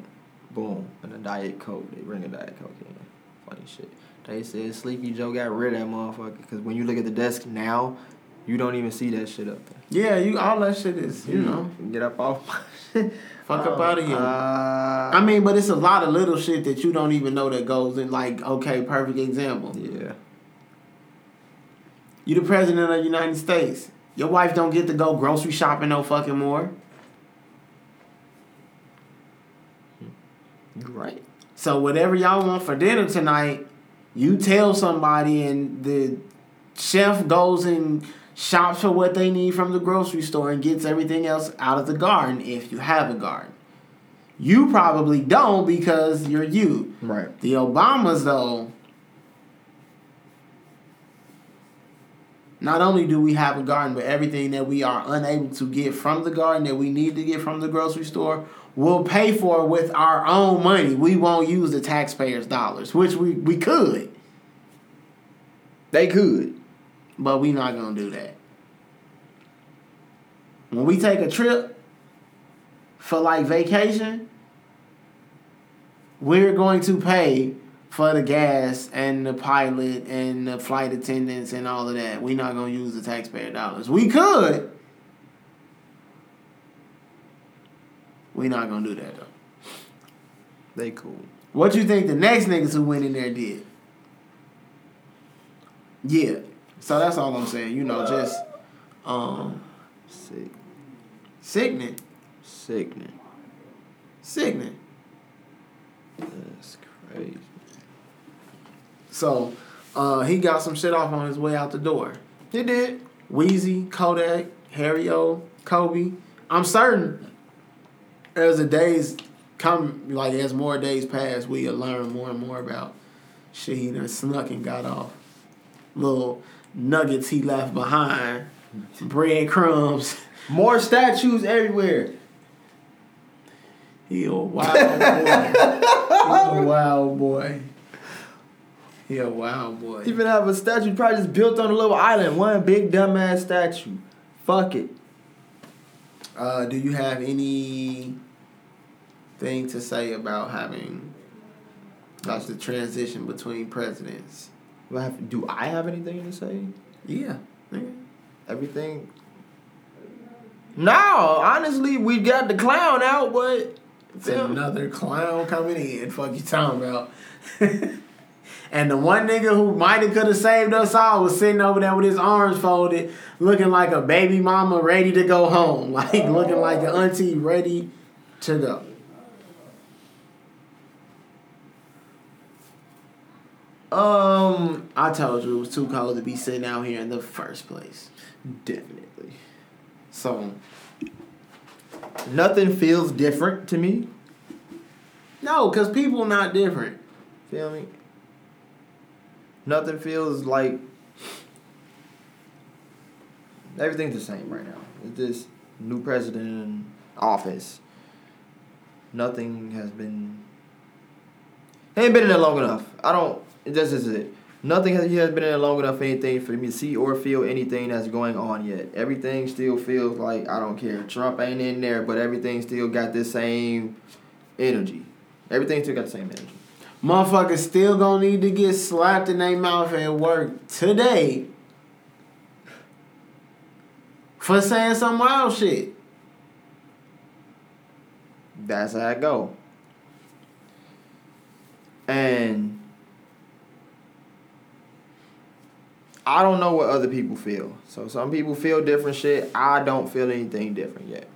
boom, and a diet coke. They bring a diet coke in. Funny shit. They said Sleepy Joe got rid of that motherfucker because when you look at the desk now, you don't even see that shit up there. Yeah, you all that shit is you know get up off my *laughs* shit. Fuck up out of here. Uh, I mean, but it's a lot of little shit that you don't even know that goes in. Like, okay, perfect example. yeah. You the president of the United States. Your wife don't get to go grocery shopping no fucking more. You right. So whatever y'all want for dinner tonight, you tell somebody and the chef goes and shops for what they need from the grocery store and gets everything else out of the garden if you have a garden. You probably don't because you're you. Right. The Obamas, though, not only do we have a garden, but everything that we are unable to get from the garden that we need to get from the grocery store, we'll pay for with our own money. We won't use the taxpayers' dollars, which we, we could, They could. But we not gonna do that. When we take a trip for like vacation, we're going to pay for the gas and the pilot and the flight attendants and all of that. We're not gonna use the taxpayer dollars. We could. We're not gonna do that though. They cool. What you think the next niggas who went in there did? Yeah. So that's all I'm saying. You know, just um Sick. sickening. Sickening. Sickening. That's crazy. So uh he got some shit off on his way out the door. He did. Weezy, Kodak, Harry O, Kobe. I'm certain as the days come, like as more days pass, we'll learn more and more about shit he done snuck and got off. Little nuggets he left behind, breadcrumbs. More statues everywhere. He a wild boy. he a wild boy. He a wild boy. Even have a statue probably just built on a little island. One big dumbass statue. Fuck it. Uh, do you have any thing to say about having like the transition between presidents? Do I have, do I have anything to say? Yeah. Everything. No, honestly, we got the clown out, but It's another clown coming in. Fuck you talking about. *laughs* and the one nigga who might have could have saved us all was sitting over there with his arms folded, looking like a baby mama ready to go home. *laughs* Like looking like an auntie ready to go. Um, I told you it was too cold to be sitting out here in the first place. definitely. So Nothing feels different to me. no, cause people not different. Feel me? Nothing feels like everything's the same right now. It's this new president in office. Nothing has been ain't been in there long enough. I don't this is it. Nothing has, he has been in there long enough for anything for me to see or feel anything that's going on yet. Everything still feels like I don't care. Trump ain't in there, but everything still got the same energy. Everything still got the same energy. Motherfuckers still gonna need to get slapped in their mouth at work today for saying some wild shit. That's how it go. And I don't know what other people feel. So some people feel different shit. I don't feel anything different yet.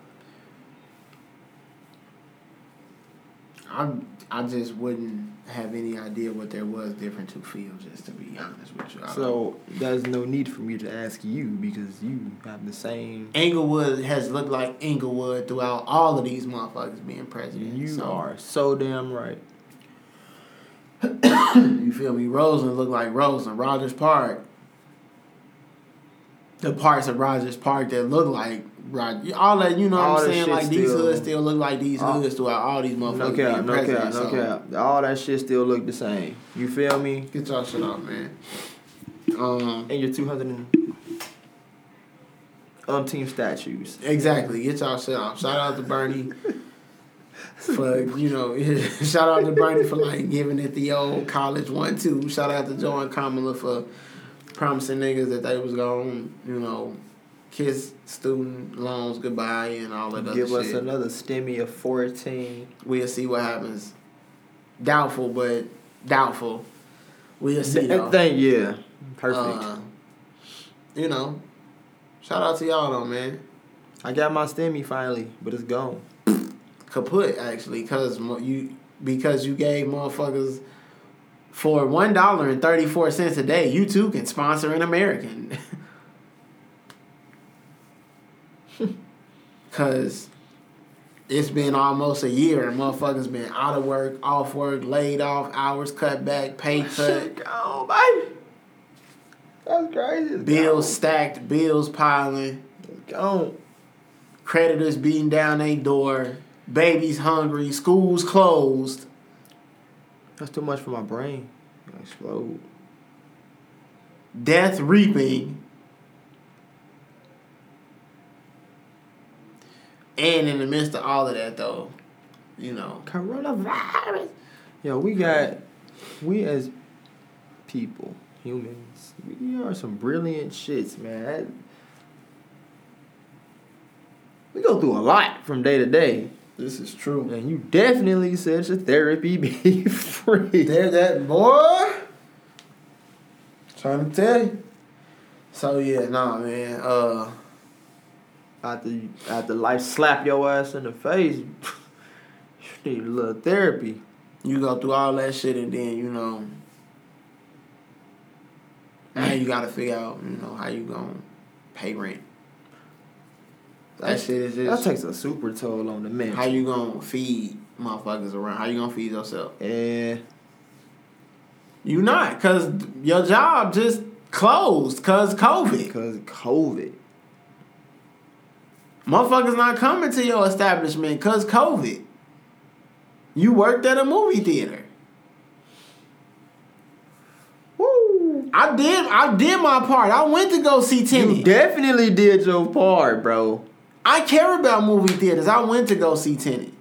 I I just wouldn't have any idea what there was different to feel. Just to be honest with you. I So there's no need for me to ask you because you have the same. Englewood has looked like Englewood throughout all of these motherfuckers being president. You so, are so damn right. *coughs* You feel me? Roseland look like Roseland. Rogers Park. The parts of Rogers Park that look like Rogers, all that you know All what I'm saying. Like these hoods still look like these all- hoods throughout all these motherfuckers No cap, being no president. cap, no cap. All that shit still look the same. You feel me? Get y'all shit off, man. Um, And your 200 and umpteen statues. exactly. Get y'all shit off. Shout out to Bernie. *laughs* For you know, *laughs* shout out to Bernie for like giving it the old college one two. Shout out to Joe and Kamala for promising niggas that they was going, you know, kiss student loans goodbye and all that shit. Give us shit. another stimmy of 14. We'll see what happens. Doubtful, but doubtful. We'll see. That thing, yeah. Perfect. Uh, you know, shout out to y'all though, man. I got my stimmy finally, but it's gone. Kaput actually, cause you because you gave motherfuckers for one dollar and thirty four cents a day. You too can sponsor an American. *laughs* Cause it's been almost a year and motherfuckers been out of work, off work, laid off, hours cut back, pay cut. Shit gone, baby. That's crazy. It's Bills stacked, bills piling, Gone. It's gone. creditors beating down their door, babies hungry, schools closed. That's too much for my brain. Gonna explode. death reaping. And in the midst of all of that, though, you know, Coronavirus. Yo, we got, we as people, humans, we are some brilliant shits, man. We go through a lot from day to day. This is true. And you definitely said your therapy *laughs* be free. There, that boy. Trying to tell you. So yeah, nah, man. Uh, After, after life slap your ass in the face, *laughs* you need a little therapy. you go through all that shit, and then you know, now you got to figure out, you know, how you gonna pay rent. That shit is That takes a super toll on the mental. how you gonna feed motherfuckers around. How you gonna feed yourself? Yeah. You not, cause your job just closed, cause COVID. Because COVID. Motherfuckers not coming to your establishment, cause COVID. You worked at a movie theater. Woo! I did. I did my part. I went to go see You definitely did your part, bro. I care about movie theaters. I went to go see Tenet.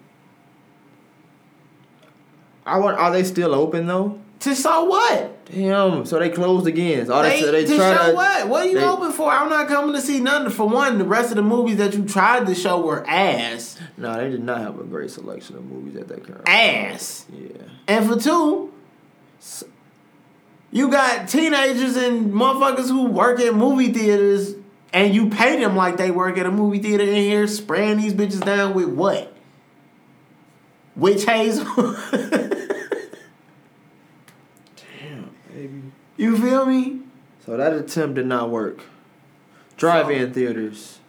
I want. Are they still open though? To show what? Damn. So they closed again. Oh, they, They, so they to show to. what? What are you they- open for? I'm not coming to see none. For one, the rest of the movies that you tried to show were ass, No, they did not have a great selection of movies at that current. ass. Yeah. And for two, you got teenagers and motherfuckers who work at movie theaters, and you pay them like they work at a movie theater in here, spraying these bitches down with what? Witch hazel. *laughs* Damn, baby. you feel me? So that attempt did not work. Drive-in theaters.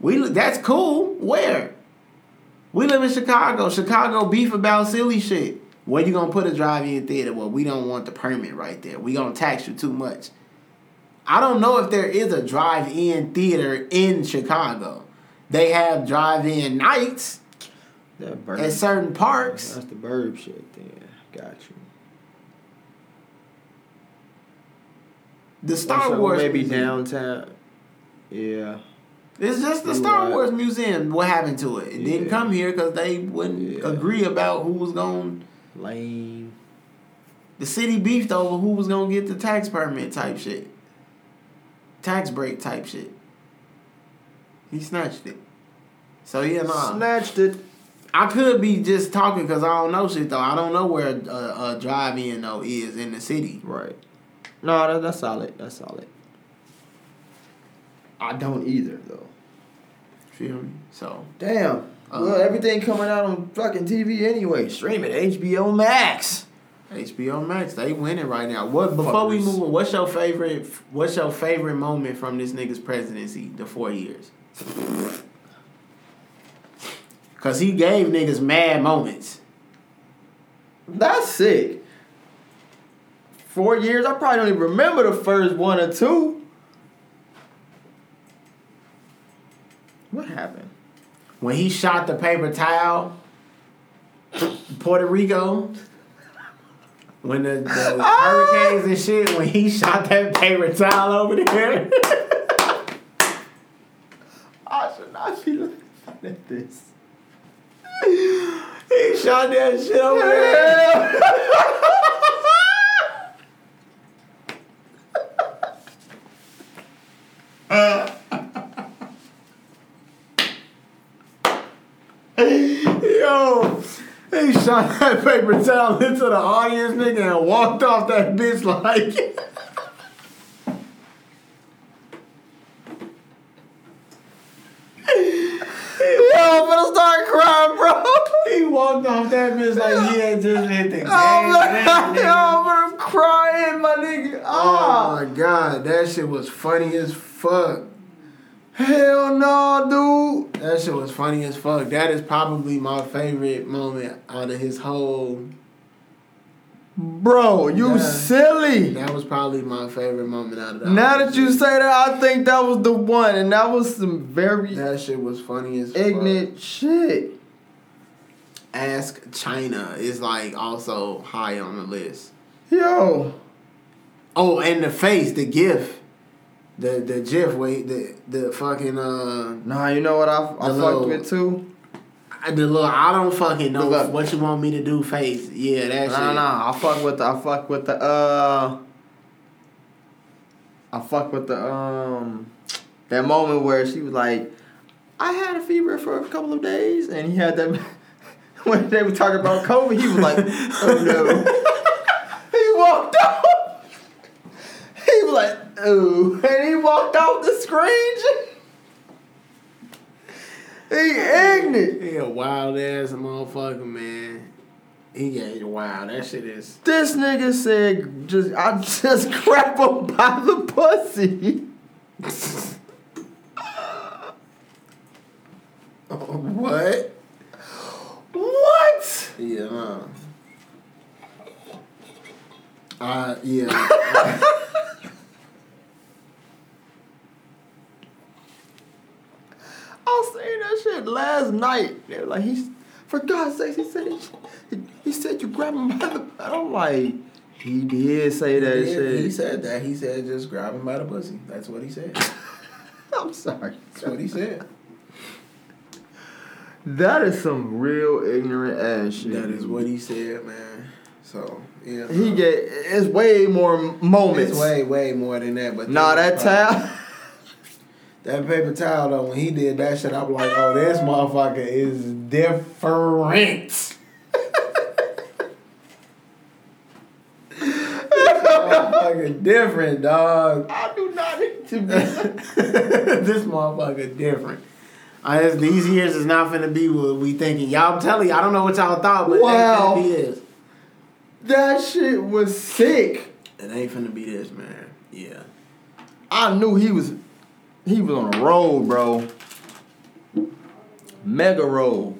We that's cool. Where? We live in Chicago. Chicago beef about silly shit. Where you gonna put a drive-in theater? Well, we don't want the permit right there. We gonna tax you too much. I don't know if there is a drive-in theater in Chicago. They have drive-in nights at certain parks. That's the burb shit. Then got you. The Star So Wars maybe museum. downtown. Yeah. It's just the Star. Wars Museum. What happened to it? It didn't come here because they wouldn't Yeah. agree about who was going. Lane. The city beefed over who was gonna get the tax permit type shit, tax break type shit. He snatched it. So yeah, nah. Snatched it. I could be just talking because I don't know shit though. I don't know where a, a drive-in though is in the city. Right. No, that, that's solid. That's solid. I don't either though. Feel me? So Damn. Uh, well, everything coming out on fucking TV anyway. Stream it. HBO Max. HBO Max, they winning right now. What before we move on? What's your favorite? What's your favorite moment from this nigga's presidency? The four years. Cause he gave niggas mad moments. That's sick. Four years. I probably don't even remember the first one or two. What happened? When he shot the paper towel, Puerto Rico. When the, the hurricanes and shit, when he shot that paper towel over there. I should not be laughing at this. he shot that shit over there. *laughs* Yo, he shot that paper towel into the audience, nigga, and walked off that bitch like. *laughs* Yo, I'm gonna start crying, bro. he walked off that bitch like he had just hit the game. I'm man, like, *laughs* yo. I'm crying, my nigga. Oh Ah, my god, that shit was funny as fuck. Hell no, dude. That shit was funny as fuck. That is probably my favorite moment out of his whole. Bro, you Yeah. silly. That was probably my favorite moment out of that. Now that you say that, I think that was the one, and that was some very that shit was funny as fuck. ignorant shit. Ask China is like also high on the list. Yo, Oh, and the face, the gif, the the gif. Wait, the the fucking uh, nah, you know what I, I fucked little- with too? the little I don't fucking know look. what you want me to do. Face, yeah, that Nah, shit. nah, I fuck with the, I fuck with the, uh, I fuck with the, um, that moment where she was like, I had a fever for a couple of days, and he had that, *laughs* when they were talking about COVID, he was like, oh no. he walked off. He was like, oh, and he walked off the screen. he ignorant. He a wild ass motherfucker, man. He got wild. That shit is. This nigga said, "Just I just *laughs* grab him by the pussy." *laughs* What? What? Yeah. Nah. Uh, yeah. *laughs* I seen that shit last night. They were like, "He's for God's sake," he said, he, he said you grab him by the." And I'm like, he did say that he, shit. he said that. He said just grab him by the pussy. That's what he said. *laughs* I'm sorry. That's what he said. That is some real ignorant ass shit. That is what he said, man. So yeah. he get. It's way more moments. It's way way more than that. But Nah, that towel. That paper towel though, when he did that shit, I'm like, oh, this motherfucker is different. This motherfucker different, dog. I do not need to be. *laughs* this motherfucker different. This- these years is not finna be what we thinking. Y'all, I'm telling you, I don't know what y'all thought, but Wow. it ain't finna be this. that shit was sick. It ain't finna be this, man. Yeah. I knew he was he was on a roll, bro. Mega roll.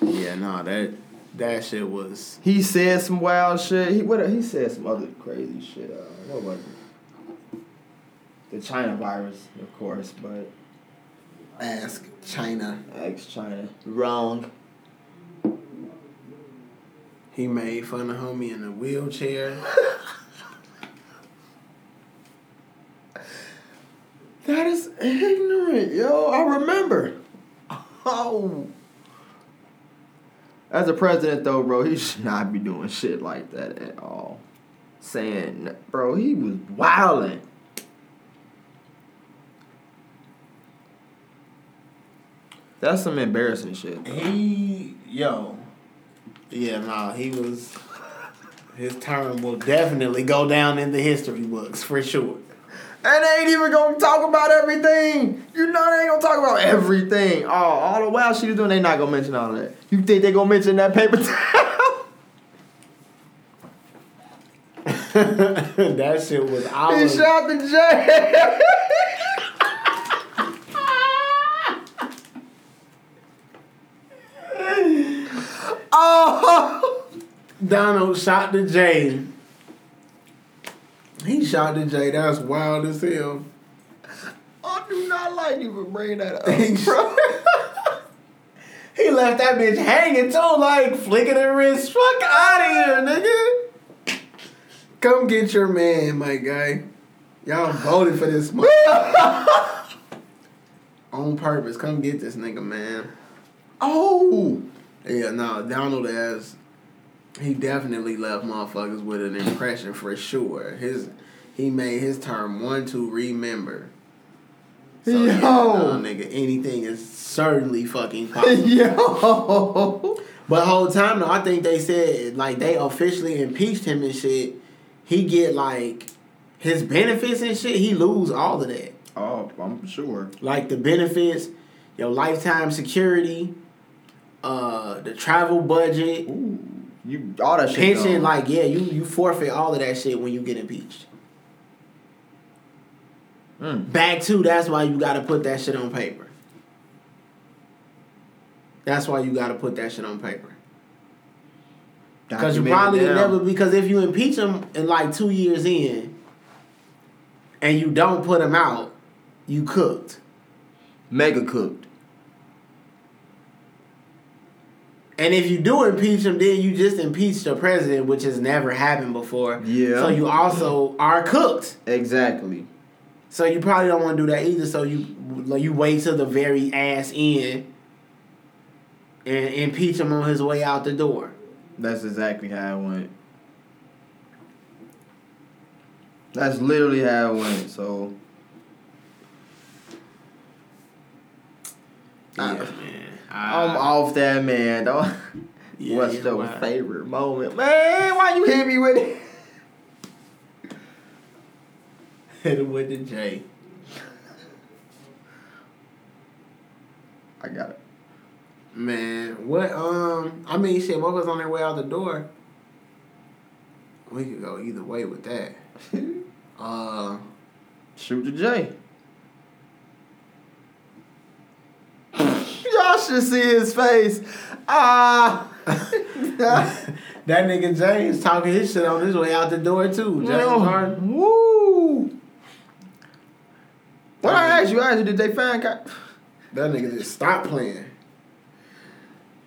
Yeah, nah, that that shit was. He said some wild shit. He what he said some other crazy shit. Uh, what was it? The China virus, of course, but Ask China. Ask China. Wrong. He made fun of homie in a wheelchair. *laughs* That is ignorant, yo. I remember. Oh. As a president, though, bro, he should not be doing shit like that at all. Saying, bro, he was wilding. That's some embarrassing shit. He yo. Yeah, nah, he was his term will definitely go down in the history books for sure. And they ain't even gonna talk about everything. You know they ain't gonna talk about everything. Oh, all the wild shit he's doing, they not gonna mention all of that. You think they gonna mention that paper towel? *laughs* that shit was out. he shot the J. *laughs* *laughs* oh, Donald shot the J. He shot the J. That's wild as hell. I do not like you for bringing that up, *laughs* bro. *laughs* He left that bitch hanging too, like flicking her wrist. Fuck out of here, nigga. Come get your man, my guy. Y'all voted for this. *laughs* On purpose. Come get this nigga, man. oh, Yeah, no, Donald as he definitely left motherfuckers with an impression for sure. His he made his term one to remember. So, yeah, Yo. nigga, anything is certainly fucking possible. *laughs* yo. but whole time though, I think they said like they officially impeached him and shit. He get like his benefits and shit. He lose all of that. Oh, I'm sure. like the benefits, your lifetime security, uh, the travel budget, Ooh, you all that shit. pension. gone. Like, yeah, you you forfeit all of that shit when you get impeached. Mm. Back to that's why you got to put that shit on paper. That's why you got to put that shit on paper. Because you probably never because if you impeach him in like two years in, and you don't put him out, you cooked. mega cooked. And if you do impeach him, then you just impeach the president, which has never happened before. Yeah. So you also are cooked. Exactly. So you probably don't want to do that either. So you you wait till the very ass end and impeach him on his way out the door. That's exactly how it went. That's literally how it went. So Yeah, Ah. man. I'm off that man. Yeah, What's yeah, wow. favorite moment, man? Why you hit me with it? *laughs* Hit him with the J. I got it. Man, what? Um, I mean, shit. What was on their way out the door? We could go either way with that. *laughs* Uh. Shoot the J. Y'all should see his face. Ah. *laughs* That nigga James talking his shit on his way out the door too. James Harden. Woo. What I asked you, I asked you, did they find? Ky- That nigga just stopped playing.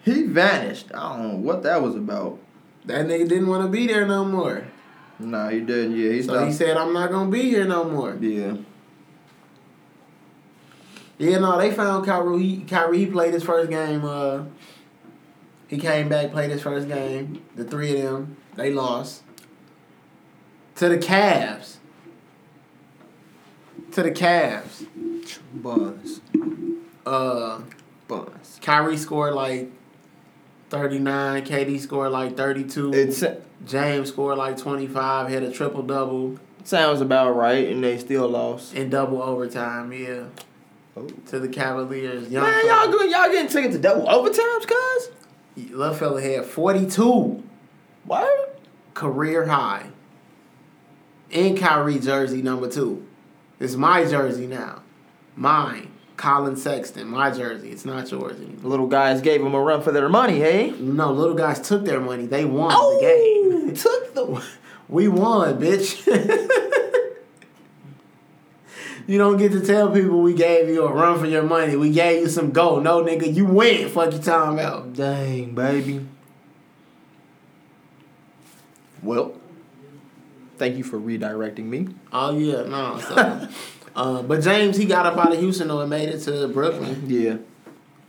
He vanished. I don't know what that was about. That nigga didn't want to be there no more. Nah, he didn't. Yeah, he So stopped. he said, "I'm not gonna be here no more." yeah. Yeah, no, they found Kyrie. He, Kyrie he played his first game. Uh, he came back, played his first game. The three of them, they lost to the Cavs. To the Cavs. Buzz. Uh, Buzz. Kyrie scored like thirty nine. KD scored like thirty two. It James scored like 25, had a triple double sounds about right, and they still lost. in double overtime, yeah. Oh. To the Cavaliers. Young Man, y'all good. Y'all getting tickets to double overtimes, cuz? Love fella had 42 What? career high. In Kyrie jersey number two. It's my jersey now. Mine. Collin Sexton. My jersey. It's not yours anymore. Little guys gave them a run for their money, hey? No, little guys took their money. They won Oh, the game. took the. *laughs* We won, bitch. *laughs* you don't get to tell people we gave you a run for your money. We gave you some gold. No, nigga, you win. Fuck your talking about. Dang, baby. Well, thank you for redirecting me. Oh yeah, no. So *laughs* Uh, but James, he got up out of Houston though and made it to Brooklyn. Yeah.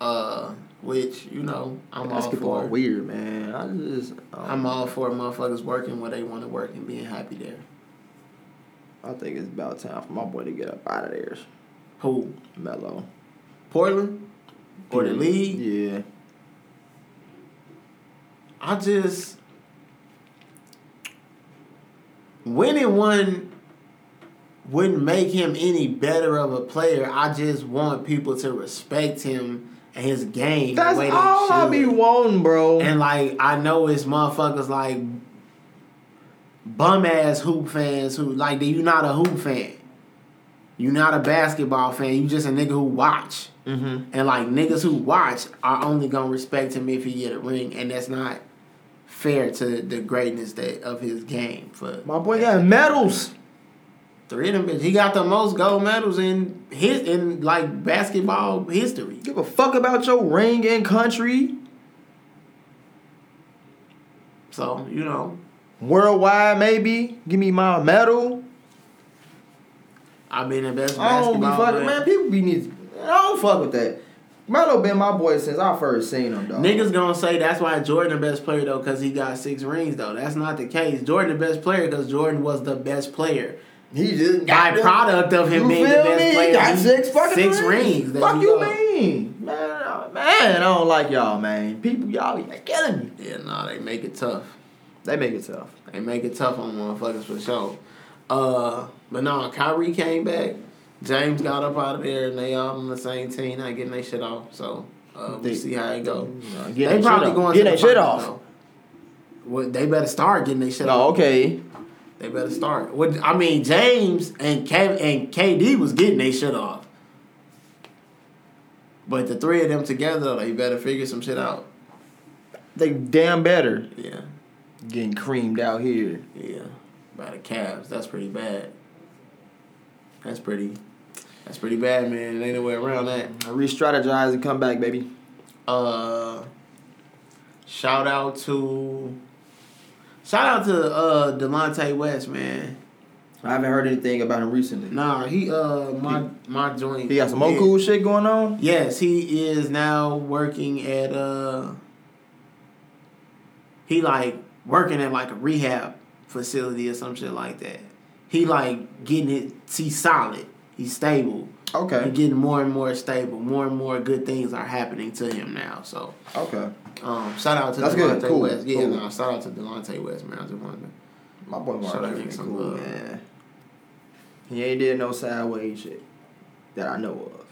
Uh, which you know I'm Basketball all for. weird, man. I just um, I'm all for motherfuckers working where they want to work and being happy there. I think it's about time for my boy to get up out of there. Who? Melo. Portland or the league? Yeah. I just winning one wouldn't make him any better of a player. I just want people to respect him and his game. That's the way they all I be wanting, bro. And like I know it's motherfuckers like bum ass hoop fans who like you not a hoop fan. You not a basketball fan. You just a nigga who watch. mm-hmm. And like niggas who watch are only gonna respect him if he get a ring, and that's not fair to the greatness that of his game. For My boy got medals. three of them, he got the most gold medals in his in like basketball history. Give a fuck about your ring and country. So you know, Worldwide, maybe. Give me my medal. I've been the best I don't be fucking, player. man. People be need. I don't fuck with that. Melo been my boy since I first seen him, dog. Niggas gonna say that's why Jordan the best player though, cause he got six rings though. That's not the case. Jordan the best player because Jordan was the best player. he just By product of him being the best me? He got six fucking six rings. rings. Fuck you you go. mean, man? Man, I don't like y'all, man. People, y'all, y'all killing me. Yeah, nah, they make it tough. They make it tough. They make it tough on motherfuckers for sure. Uh, but no, Kyrie came back. James got up out of there, and they all on the same team, not getting their shit off. So uh, we'll They- see how it go. Uh, They probably going to Get the that shit off. though. Well, they better start getting their shit No, off. okay. They better start. What I mean, James and Kev and KD was getting their shit off. But the three of them together, they better figure some shit out. They damn better. Yeah, Getting creamed out here. yeah. By the Cavs, that's pretty bad. That's pretty. That's pretty bad, man. Ain't no way around that. Re-strategize and come back, baby. Uh, shout out to. Shout out to uh Delonte West, man. I haven't heard anything about him recently. Nah, he uh my my joint. He got some more cool shit going on. Yes, he is now working at uh he like working at like a rehab facility or some shit like that. He like getting it he's solid. He's stable. He's Okay. getting more and more stable. More and more good things are happening to him now. So Okay. um shout out to That's Delonte good. Cool. West. Yeah, Cool. no, shout out to Delonte West, man. I just wanted to My boy Shout out Mark to is some cool, love. man. He ain't did no sideways shit that I know of.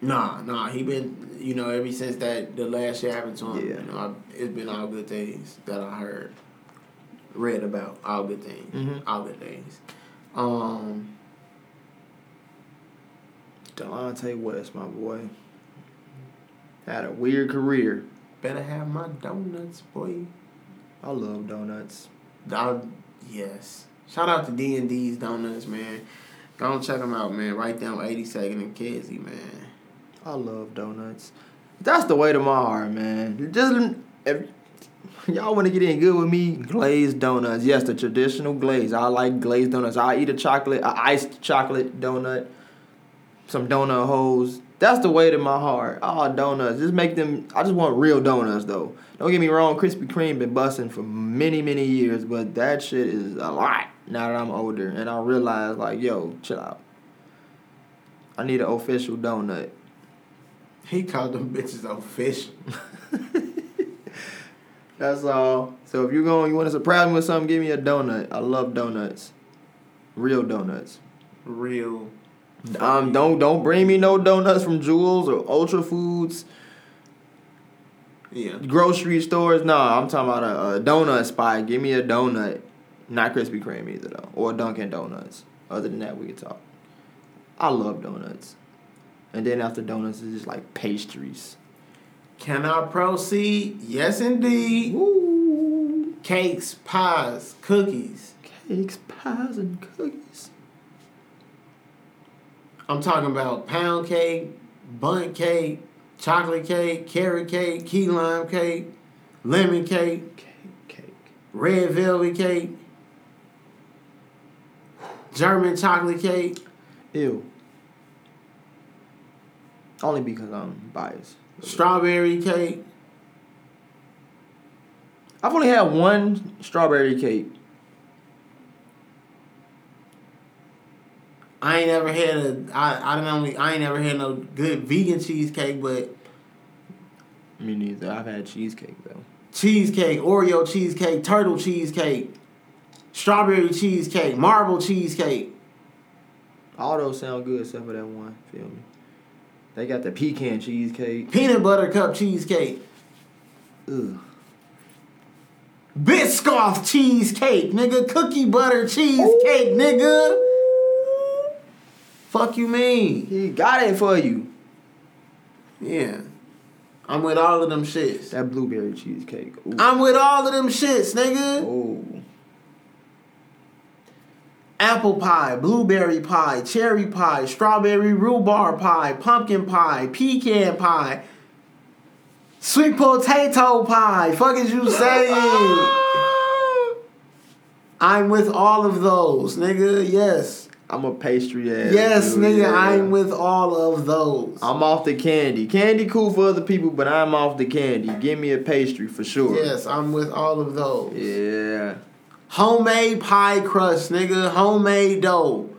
Nah, nah, he been you know ever since that the last shit happened to him. Yeah. You know, I, it's been all good things that I heard, read about. All good things, Mhm. all good things. Um, Delonte West, my boy. Had a weird career. better have my donuts, boy. I love donuts. I, yes. Shout out to D and D's Donuts, man. Go and check them out, man. Right there on 82nd and Kedzie, man. I love donuts. That's the way to my heart, man. Just if *laughs* y'all want to get in good with me, glazed donuts. Yes, the traditional glaze. I like glazed donuts. I eat a chocolate, a iced chocolate donut, some donut holes. That's the way to my heart. Oh, donuts. Just make them. I just want real donuts though. Don't get me wrong. Krispy Kreme been busting for many, many years, but that shit is a lot now that I'm older, and I realize like, yo, chill out. I need an official donut. He called them bitches official. *laughs* That's all. So if you're going, you want to surprise me with something, give me a donut. I love donuts, real donuts. Real. Um, don't don't bring me no donuts from Jewels or Ultra Foods, Yeah. grocery stores. No, I'm talking about a, a donut spot. Give me a donut, not Krispy Kreme either though, or Dunkin' Donuts. Other than that, we can talk. I love donuts, and then after donuts, it's just like pastries. Can I proceed? Yes, indeed. Woo! Cakes, pies, cookies. Cakes, pies, and cookies. I'm talking about pound cake, bundt cake, chocolate cake, carrot cake, key lime cake, lemon cake, Cake, cake. red velvet cake, German chocolate cake. Ew. Only because I'm biased. Strawberry cake. I've only had one strawberry cake. I ain't never had a. I I don't know. I ain't never had no good vegan cheesecake, but Me neither. I've had cheesecake though. cheesecake, Oreo cheesecake, turtle cheesecake, strawberry cheesecake, marble cheesecake. All those sound good except for that one. Feel me? They got the pecan cheesecake. Peanut butter cup cheesecake. Ugh. Biscoff cheesecake, nigga. Cookie butter cheesecake, nigga. Fuck you mean? He got it for you. Yeah. I'm with all of them shits. That blueberry cheesecake. Ooh. I'm with all of them shits, nigga. Oh. Apple pie, blueberry pie, cherry pie, strawberry rhubarb pie, pumpkin pie, pecan pie, sweet potato pie. Fuck is you saying? *laughs* I'm with all of those, nigga. Yes. I'm a pastry ass. Yes, dude, nigga, yeah. I'm with all of those. I'm off the candy. Candy cool for other people, but I'm off the candy. Give me a pastry for sure. Yes, I'm with all of those. Yeah. Homemade pie crust, nigga. Homemade dough.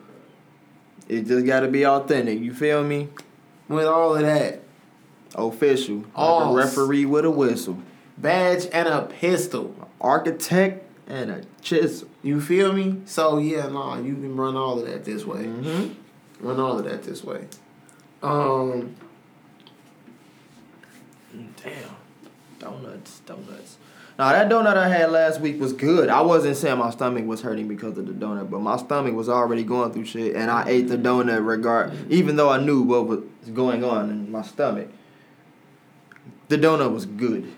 It just gotta be authentic. You feel me? With all of that. Official. Like Oh. a referee with a whistle. Badge and a pistol. Architect and a chisel. You feel me? So yeah, nah, you can run all of that this way. Mm-hmm. Run all of that this way. Um, Damn. Donuts, donuts. Now that donut I had last week was good. I wasn't saying my stomach was hurting because of the donut, but my stomach was already going through shit, and I ate the donut regard, even though I knew what was going on in my stomach. The donut was good.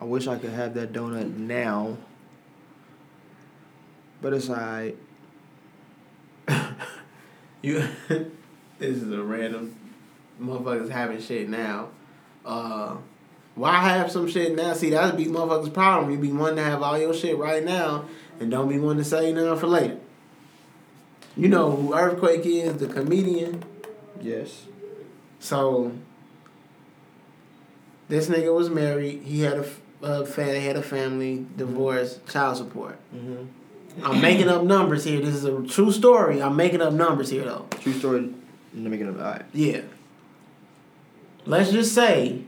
I wish I could have that donut now, but it's alright. *laughs* you. *laughs* this is a random motherfuckers having shit now. Uh, why have some shit now? See, that'd be motherfuckers' problem. You be wanting to have all your shit right now, and don't be wanting to say nothing for later. You know who Earthquake is, the comedian. Yes. So this nigga was married. He had a, a fa- they had a family, divorce, child support. Mm-hmm. I'm making up numbers here. This is a true story. I'm making up numbers here though. True story. Let me get it. Alright. Yeah. Let's just say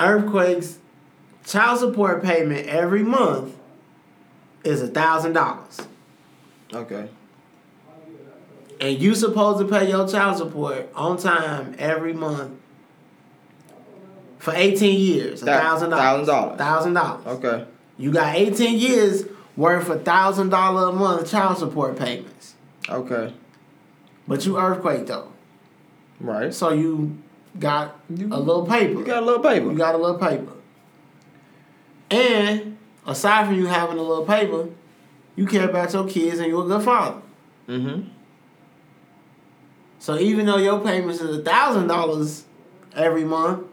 earthquakes child support payment every month is a thousand dollars. Okay. And you supposed to pay your child support on time every month for 18 years. A thousand dollars. $1,000. Thousand dollars. Okay. You got 18 years worth of thousand dollar a month child support payments. Okay. But you earthquake though. Right. So you got You- a little paper. You got a little paper. You got a little paper. And aside from you having a little paper, you care about your kids and you're a good father. Mm-hmm. So even though your payments is a thousand dollars every month,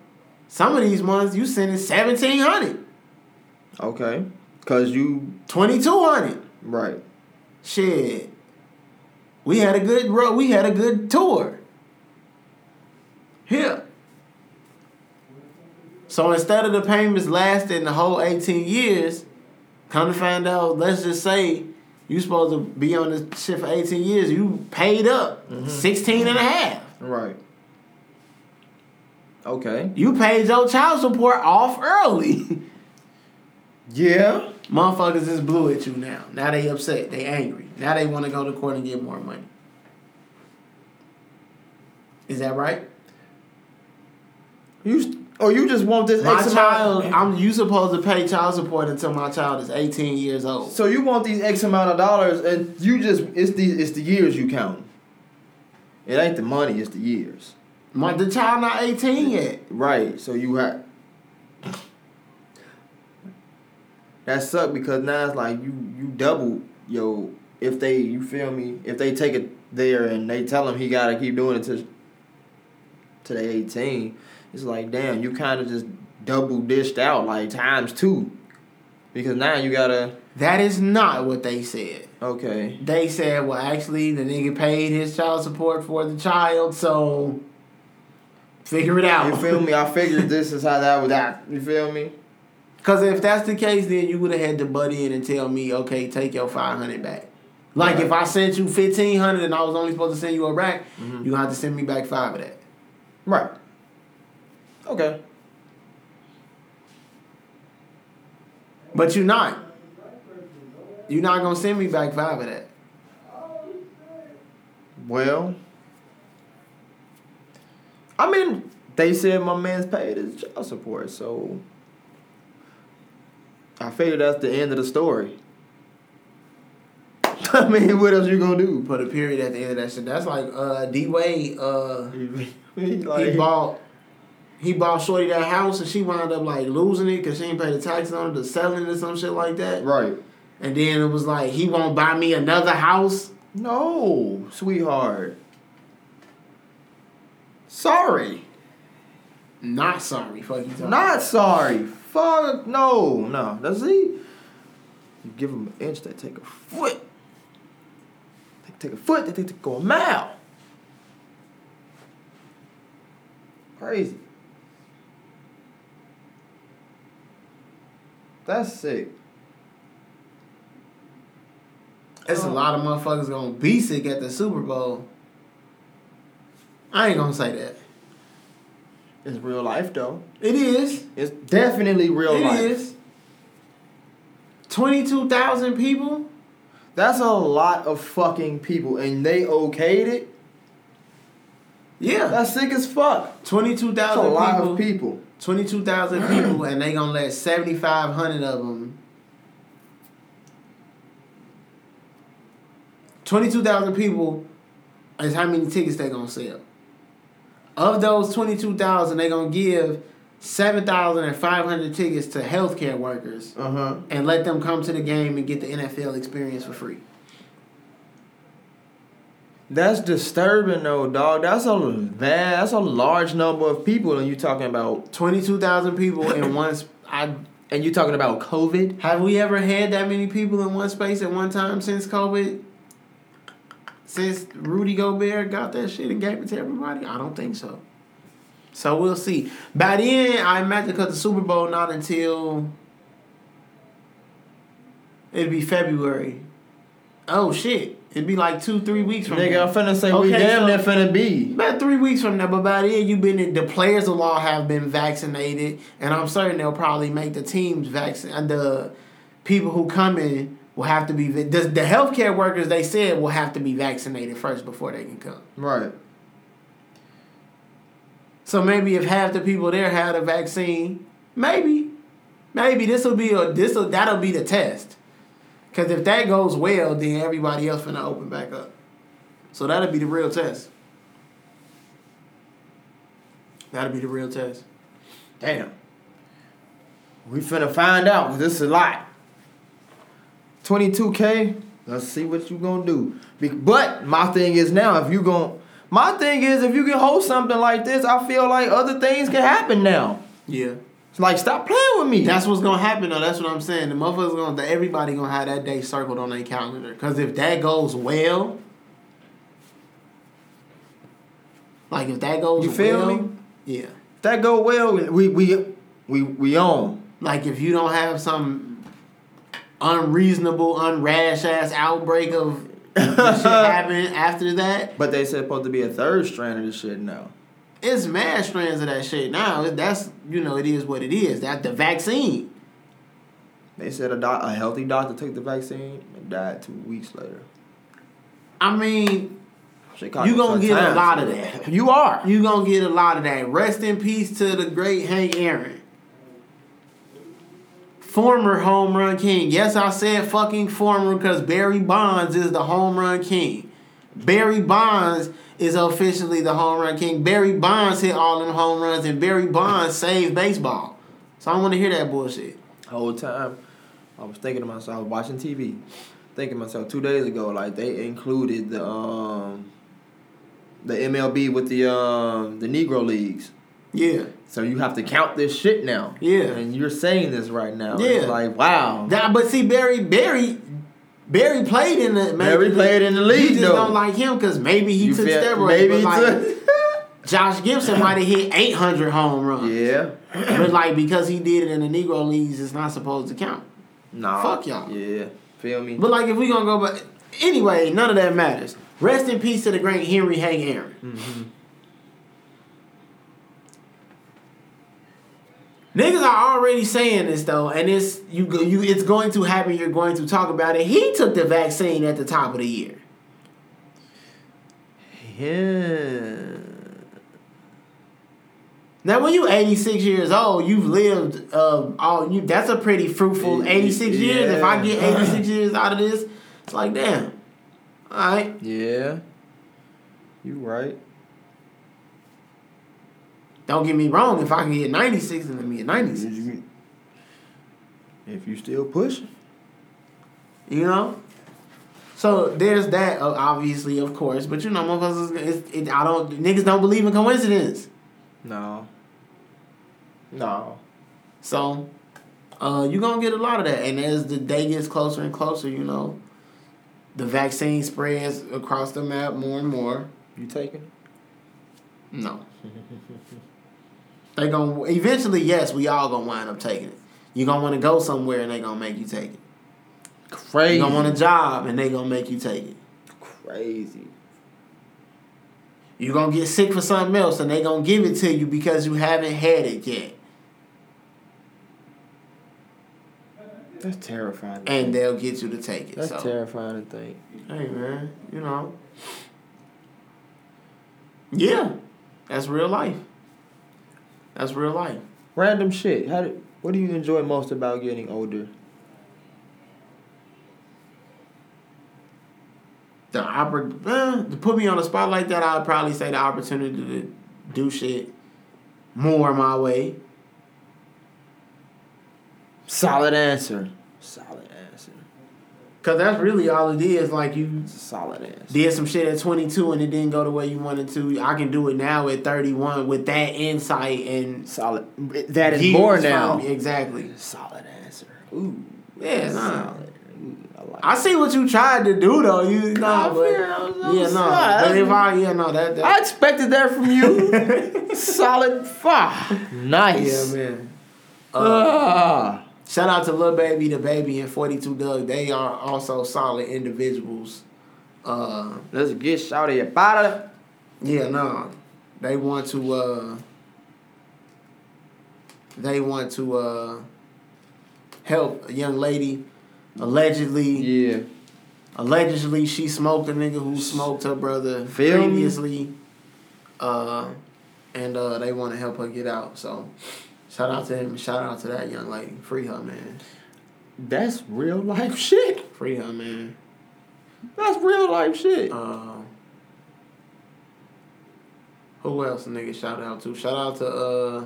some of these months you sending seventeen hundred, Okay. Cause you twenty two hundred. right. Shit. We had a good ro- we had a good tour. Here. So instead of the payments lasting the whole 18 years, come to find out, let's just say you supposed to be on this shit for 18 years, you paid up mm-hmm. 16 and a half. Right. Okay. You paid your child support off early. *laughs* Yeah. Motherfuckers just blew at you now. Now they upset. They angry. Now they want to go to court and get more money. Is that right? You or you just want this My X child, amount. I'm you supposed to pay child support until my child is 18 years old. so you want these X amount of dollars, and you just it's the it's the years you count. It ain't the money, it's the years. My the child not 18 yet. Right. So you have. That suck because now it's like you you double yo if they you feel me if they take it there and they tell him he gotta keep doing it to to the eighteen it's like damn you kind of just double dished out like times two because now you gotta That is not what they said. Okay. They said, well, actually, the nigga paid his child support for the child, so figure it out. You feel me? I figured this is how that would act. You feel me? Because if that's the case, then you would have had to butt in and tell me, okay, take your 500 back. Like Right. if I sent you 1500 and I was only supposed to send you a rack, Mhm. going to have to send me back five of that. Right. Okay. But you're not. You're not going to send me back five of that. Well, I mean, they said my man's paid his child support, so I figured that's the end of the story. *laughs* I mean, what else you gonna do? Put a period at the end of that shit. That's like uh, D Wade. Uh, *laughs* He like- he bought he bought Shorty that house and she wound up like losing it because she ain't paid the taxes on it, or selling it or some shit like that. right. And then it was like he won't buy me another house. No, sweetheart. Sorry. Not sorry, fuck you. talking Not sorry. Fuck no, no. That's he. You give them an inch, they take a foot. They take a foot, they take go a mile. Crazy. That's sick. It's a um, lot of motherfuckers gonna be sick at the Super Bowl. I ain't gonna say that. It's real life though. It is. It's definitely real It life. is. Twenty-two thousand people. That's a lot of fucking people, and they okayed it. Yeah. That's sick as fuck. Twenty-two That's a lot people. of people. Twenty-two thousand *clears throat* people, and they gonna let seventy-five hundred of them. Twenty-two thousand people is how many tickets they gonna sell. Of those twenty-two thousand, they gonna give seven thousand and five hundred tickets to healthcare workers Uh huh. and let them come to the game and get the NFL experience for free. That's disturbing though, dog. That's a man. That's a large number of people, and you're talking about, Twenty-two thousand people in one. Sp- I and you talking about COVID. have we ever had that many people in one space at one time since COVID? Since Rudy Gobert got that shit and gave it to everybody, I don't think so. So we'll see. By then, I imagine because the Super Bowl not until it'd be February. Oh shit! It'd be like two, three weeks from Nigga, now. I'm finna say we damn so- near finna be. About three weeks from now, but by then you've been in, the players will law have been vaccinated, and I'm certain they'll probably make the teams vaccine. And the people who come in will have to be the, the healthcare workers. They said will have to be vaccinated first before they can come. Right. So maybe if half the people there had a vaccine, maybe, maybe this will be a this will that'll be the test. Cause if that goes well, then everybody else finna open back up. So that'll be the real test. That'll be the real test. Damn. We finna find out 'cause this is a lot. 22k. Let's see what you gonna do. But my thing is now, if you gon' my thing is if you can hold something like this, I feel like other things can happen now. Yeah. It's like stop playing with me. That's what's gonna happen though. That's what I'm saying. The motherfuckers gonna everybody gonna have that day circled on their calendar. Cause if that goes well, like if that goes You feel well, me? Yeah. If that go well, we we we we on. Like if you don't have some unreasonable, unrash ass outbreak of *laughs* shit happen after that, But they said supposed to be a third strand of this shit now. It's mad strands of that shit now. That's you know, it is what it is. That the vaccine. They said a doc, a healthy doctor took the vaccine and died two weeks later. I mean, Chicago You gonna get a lot of that. You are. you gonna get a lot of that. Rest in peace to the great Hank Aaron. Former home run king. Yes, I said fucking former because Barry Bonds is the home run king. Barry Bonds is officially the home run king. Barry Bonds hit all them home runs and Barry Bonds saved baseball. So I want to hear that bullshit. whole time I was thinking to myself, I was watching TV, thinking to myself two days ago, like they included the um the MLB with the um the Negro leagues. Yeah. So you have to count this shit now. Yeah. And you're saying this right now. Yeah. It's like, wow. That, but see, Barry, Barry, Barry played in the. Barry played in the league, You just though. don't like him because maybe he You took feel- steroids. Maybe he like, took- *laughs* Josh Gibson might have hit 800 home runs. Yeah. *clears throat* But like because he did it in the Negro leagues, it's not supposed to count. Nah. Fuck y'all. Yeah. Feel me? But like if we gonna go but anyway, none of that matters. Rest in peace to the great Henry Hank Aaron. Mm-hmm. Niggas are already saying this though, and it's you you it's going to happen. You're going to talk about it. He took the vaccine at the top of the year. Yeah. Now, when you 86 years old, you've lived uh, all you. That's a pretty fruitful 86 years. If I get 86 years out of this, it's like damn. All right, Yeah. You right. Don't get me wrong. If I can get 96, then let me get 96. If you still pushing. You know. So there's that, obviously, of course. But you know, motherfuckers, it's, it, I don't. Niggas don't believe in coincidence. No. No. So, uh, you're gonna get a lot of that. And as the day gets closer and closer, you know, the vaccine spreads across the map more and more. You taking it? No. *laughs* they gonna eventually, yes, we all gonna wind up taking it. you gonna wanna go somewhere and they gonna make you take it. Crazy. you gonna want a job and they gonna make you take it. Crazy. you gonna get sick for something else and they gonna give it to you because you haven't had it yet. That's terrifying. to And they'll get you to take it. That's so. terrifying to think. Hey man, you know. Yeah, that's real life. That's real life. Random shit. How do, what do you enjoy most about getting older? The oppor- eh, to put me on a spot like that, I'd probably say the opportunity to do shit more my way. Solid answer. Cause that's really all it is. Like you solid answer. did some shit at 22 and it didn't go the way you wanted to. I can do it now at 31 with that insight and Solid. That is more now. Exactly. Solid answer. Ooh. Yeah, nah. Ooh, I like I see what you tried to do though. You nah, but feel- I was- I yeah, no. solid. But if I yeah no that, that I expected that from you. *laughs* Solid five. Nice. yeah man. Uh, Ah. Shout out to Lil Baby, DaBaby, and Forty Two Dugg. They are also solid individuals. Uh, Let's get shout about it. yeah, no, they want to. Uh, they want to uh, help a young lady. Allegedly, Yeah. Allegedly, she smoked a nigga who smoked her brother Feel previously. Uh, and uh, they want to help her get out. So, shout out to him. Shout out to that young lady. Free her, man. That's real life shit. Free her, man. That's real life shit. Uh, who else nigga shout out to? Shout out to uh,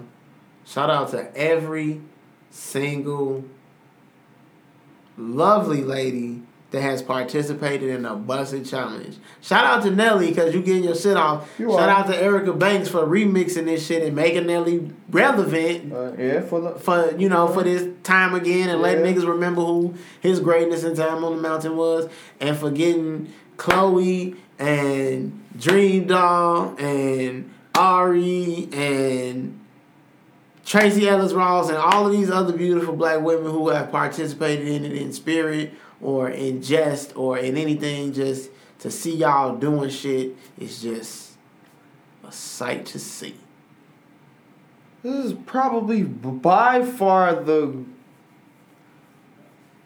shout out to every single lovely lady that has participated in the Buss It Challenge. Shout out to Nelly because you getting your shit off. You Shout are. out to Erica Banks for remixing this shit and making Nelly relevant Uh, yeah, for the for you know for this time again and letting niggas remember who his greatness in Time on the Mountain was and for getting Chloe and Dream Doll and Ari and Tracee Ellis Ross and all of these other beautiful black women who have participated in it in spirit or in jest or in anything just to see y'all doing shit is just a sight to see. This is probably by far the.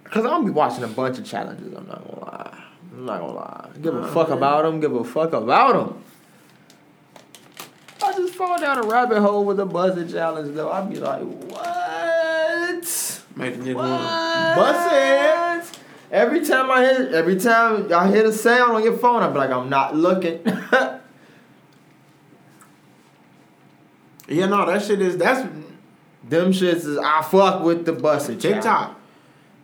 Cause I'm gonna be watching a bunch of challenges. I'm not gonna lie. I'm not gonna lie. Give a fuck about them. Give a fuck about them. I just fall down a rabbit hole with a buzzing challenge though. I'd be like, what? Make a nigga Every time I hit, every time I hit a sound on your phone, I'm like, I'm not looking. *laughs* Yeah, no, that shit is that's Them shits is I fuck with the Buss It challenge. TikTok.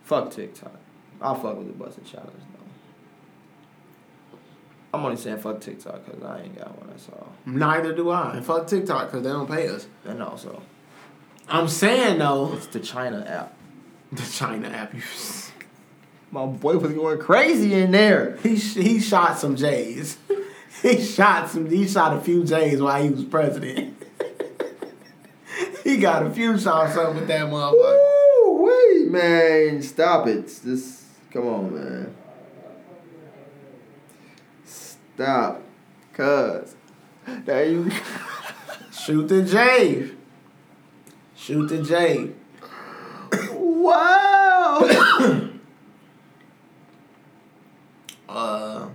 Fuck TikTok. I fuck with the Buss It challenge though. I'm only saying fuck TikTok because I ain't got one. That's all. Neither do I. And fuck TikTok because they don't pay us. And also, I'm saying though, it's the China app. the China app. My boy was going crazy in there. he he shot some J's. *laughs* he shot some. He shot a few J's while he was president. *laughs* he got a few shots up with that motherfucker. Woo, wait, man, stop it. This, come on, man. Stop, cuz. There you. *laughs* Shoot the J. Shoot the J. wow. *coughs* *coughs* *coughs* Uh,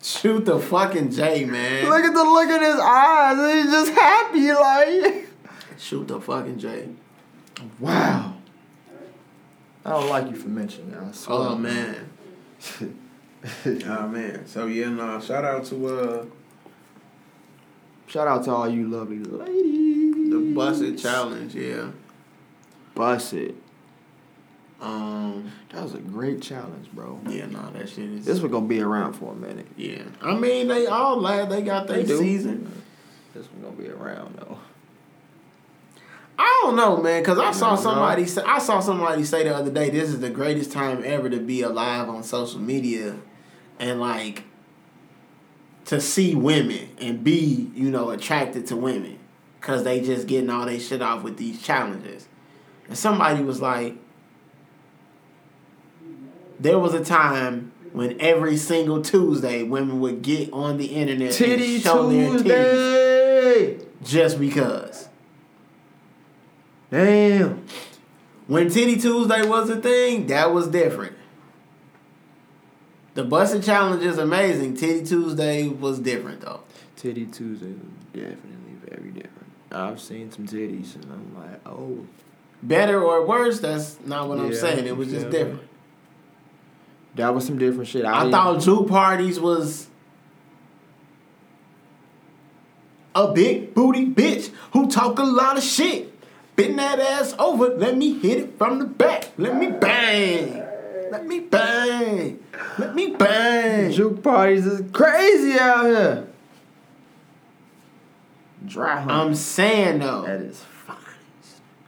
shoot the fucking J, man. look at the look in his eyes. He's just happy, like. Shoot the fucking J. Wow. I don't like you for mentioning that. Oh man. *laughs* oh man. So yeah, no. Shout out to uh Shout out to all you lovely ladies. the Buss It Challenge. Yeah. Bust it. That was a great challenge, bro. Yeah. No, that shit is. This was gonna be around for a minute. yeah. I mean, they all lad. They got their season. This was gonna be around though. I don't know, man, because I saw don't know. somebody say I saw somebody say the other day, this is the greatest time ever to be alive on social media and like to see women and be, you know, attracted to women. Cause they just getting all their shit off with these challenges. And somebody was like, there was a time when every single Tuesday women would get on the internet Titty and show their titties just because. Damn. When Titty Tuesday was a thing, that was different. The Buss It Challenge is amazing. Titty Tuesday was different though. Titty Tuesday was definitely very different. I've seen some titties and I'm like, oh. Better or worse, that's not what I'm saying. It was just yeah. different. That was some different shit. I didn't- thought juke parties was a big booty bitch who talk a lot of shit. Bend that ass over, let me hit it from the back. Let me bang. Let me bang. Let me bang. juke parties is crazy out here. Dry hump. I'm saying though. that is fine.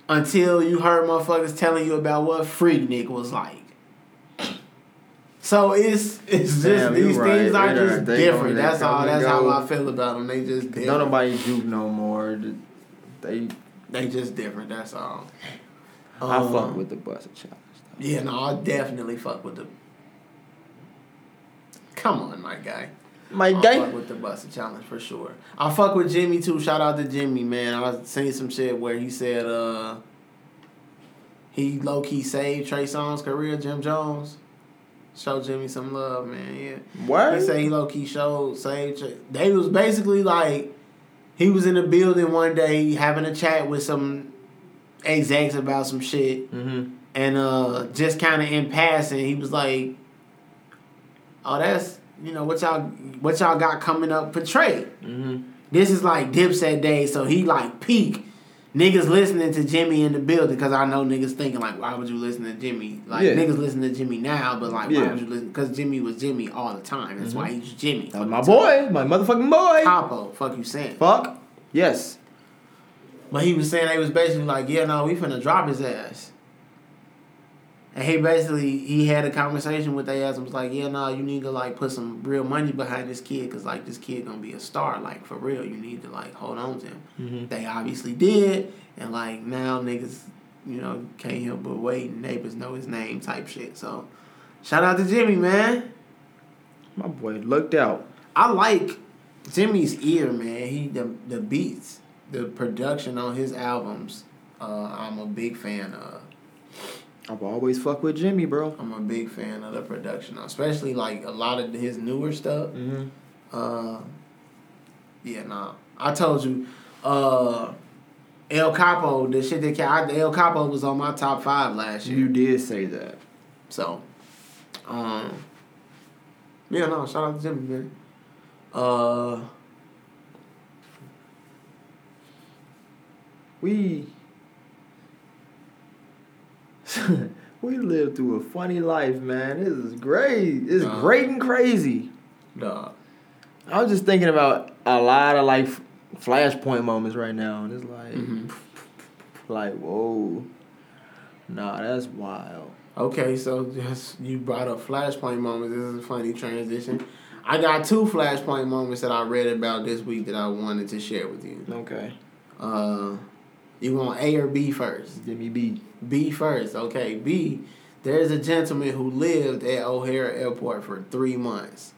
until you heard motherfuckers telling you about what Freaknik was like. So it's it's just Damn, these right. things are They done- just different. That's all. That's go. how I feel about them. They just Don't different. nobody juke no more. They, They just different. That's all. I Um, fuck with the Buss It challenge. Though. Yeah, no, I definitely fuck with the. Come on, my guy. My I guy. fuck with the Buster Challenge for sure. I fuck with Jimmy too. Shout out to Jimmy, man. I was seen some shit where he said uh he low key saved Trey Songz' career, Jim Jones. Show Jimmy some love, man. Yeah. What? He said he low key showed saved They was basically like he was in the building one day having a chat with some execs about some shit Mm-hmm. and uh just kind of in passing he was like oh that's you know what y'all what y'all got coming up for trade Mm-hmm. this is like dipset day so he like peak niggas listening to jimmy in the building because i know niggas thinking like why would you listen to jimmy like Yeah. niggas listen to jimmy now but like why Yeah. would you listen because jimmy was jimmy all the time that's why mm-hmm. he's jimmy That was my boy. My motherfucking boy. capo fuck you saying Fuck. Yes. But he was saying they was basically like, yeah, no, we finna drop his ass. And he basically he had a conversation with their ass and was like, yeah, no, you need to like put some real money behind this kid because like this kid gonna be a star, like for real. You need to like hold on to him. Mm-hmm. They obviously did, and like now niggas, you know, can't help but wait and neighbors know his name type shit. So, shout out to Jimmy, man. My boy looked out. I like Jimmy's ear, man. He the the beats, the production on his albums. Uh, I'm a big fan of. I've always fuck with Jimmy, bro. I'm a big fan of the production, especially like a lot of his newer stuff. Mm-hmm. Uh, yeah, nah. I told you, uh, El Capo, the shit that I, El Capo was on my top five last year. You did say that. So, um, yeah, no, shout out to Jimmy, man. Uh, We *laughs* we lived through a funny life, man. This is great. It's Uh. great and crazy. Nah. I was just thinking about a lot of like flashpoint moments right now, and it's like, Mhm. like whoa, nah, that's wild. Okay, so just you brought up flashpoint moments. This is a funny transition. I got two flashpoint moments that I read about this week that I wanted to share with you. Okay, Uh, you want A or B first? give me B. B first. Okay, B. There's a gentleman who lived at O'Hare Airport for three months.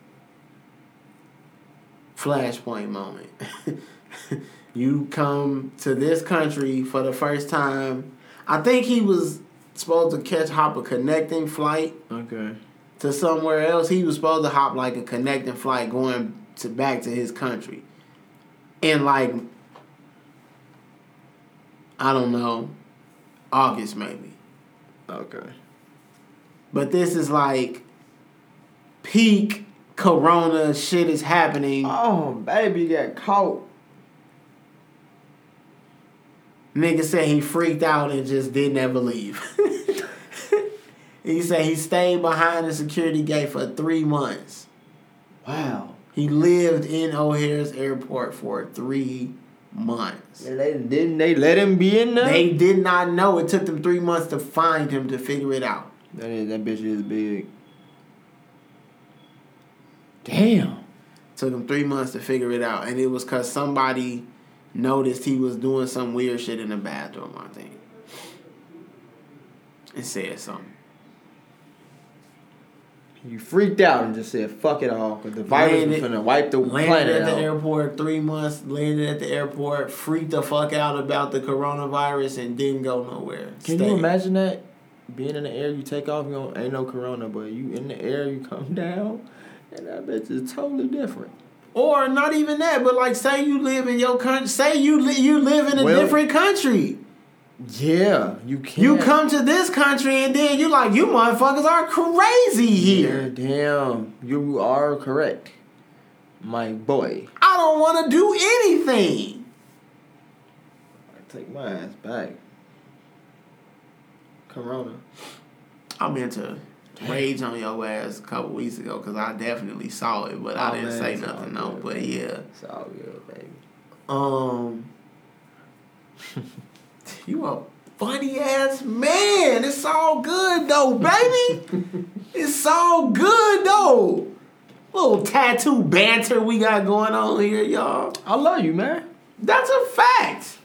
Flashpoint moment. *laughs* you come to this country for the first time. I think he was supposed to catch hop a connecting flight Okay. to somewhere else. He was supposed to hop like a connecting flight going to back to his country. In like I don't know, August maybe. Okay. But this is like peak corona shit is happening. Oh, baby got caught. Nigga said he freaked out and just didn't ever leave. *laughs* he said he stayed behind the security gate for three months. Wow. He lived in O'Hare's airport for three months. And they didn't they let him be in there? They did not know. It took them three months to find him to figure it out. that is that bitch is big. Damn. Took him three months to figure it out. And it was because somebody noticed he was doing some weird shit in the bathroom, I think. And said something. You freaked out and just said fuck it all because the virus Landed- was finna wipe the Landed planet at the out. airport three months, landed at the airport, freaked the fuck out about the coronavirus and didn't go nowhere. Can Stayed. you imagine that? Being in the air, you take off, you don't, ain't no corona, but you in the air, you come *laughs* down, and that bitch is totally different. Or not even that, but like say you live in your country, say you li- you live in a Well- different country. Yeah, you can't. You come to this country and then you like you motherfuckers are crazy Yeah, here. damn, you are correct, my boy. I don't want to do anything. I take my ass back. Corona. I meant to rage on your ass a couple weeks ago because I definitely saw it, but I Oh, didn't man, say nothing. No, good, but man. yeah. It's all good, baby. Um, *laughs* you a funny ass man. It's all good though, baby. *laughs* it's all good though. Little tattoo banter we got going on here, y'all. I love you, man. That's a fact.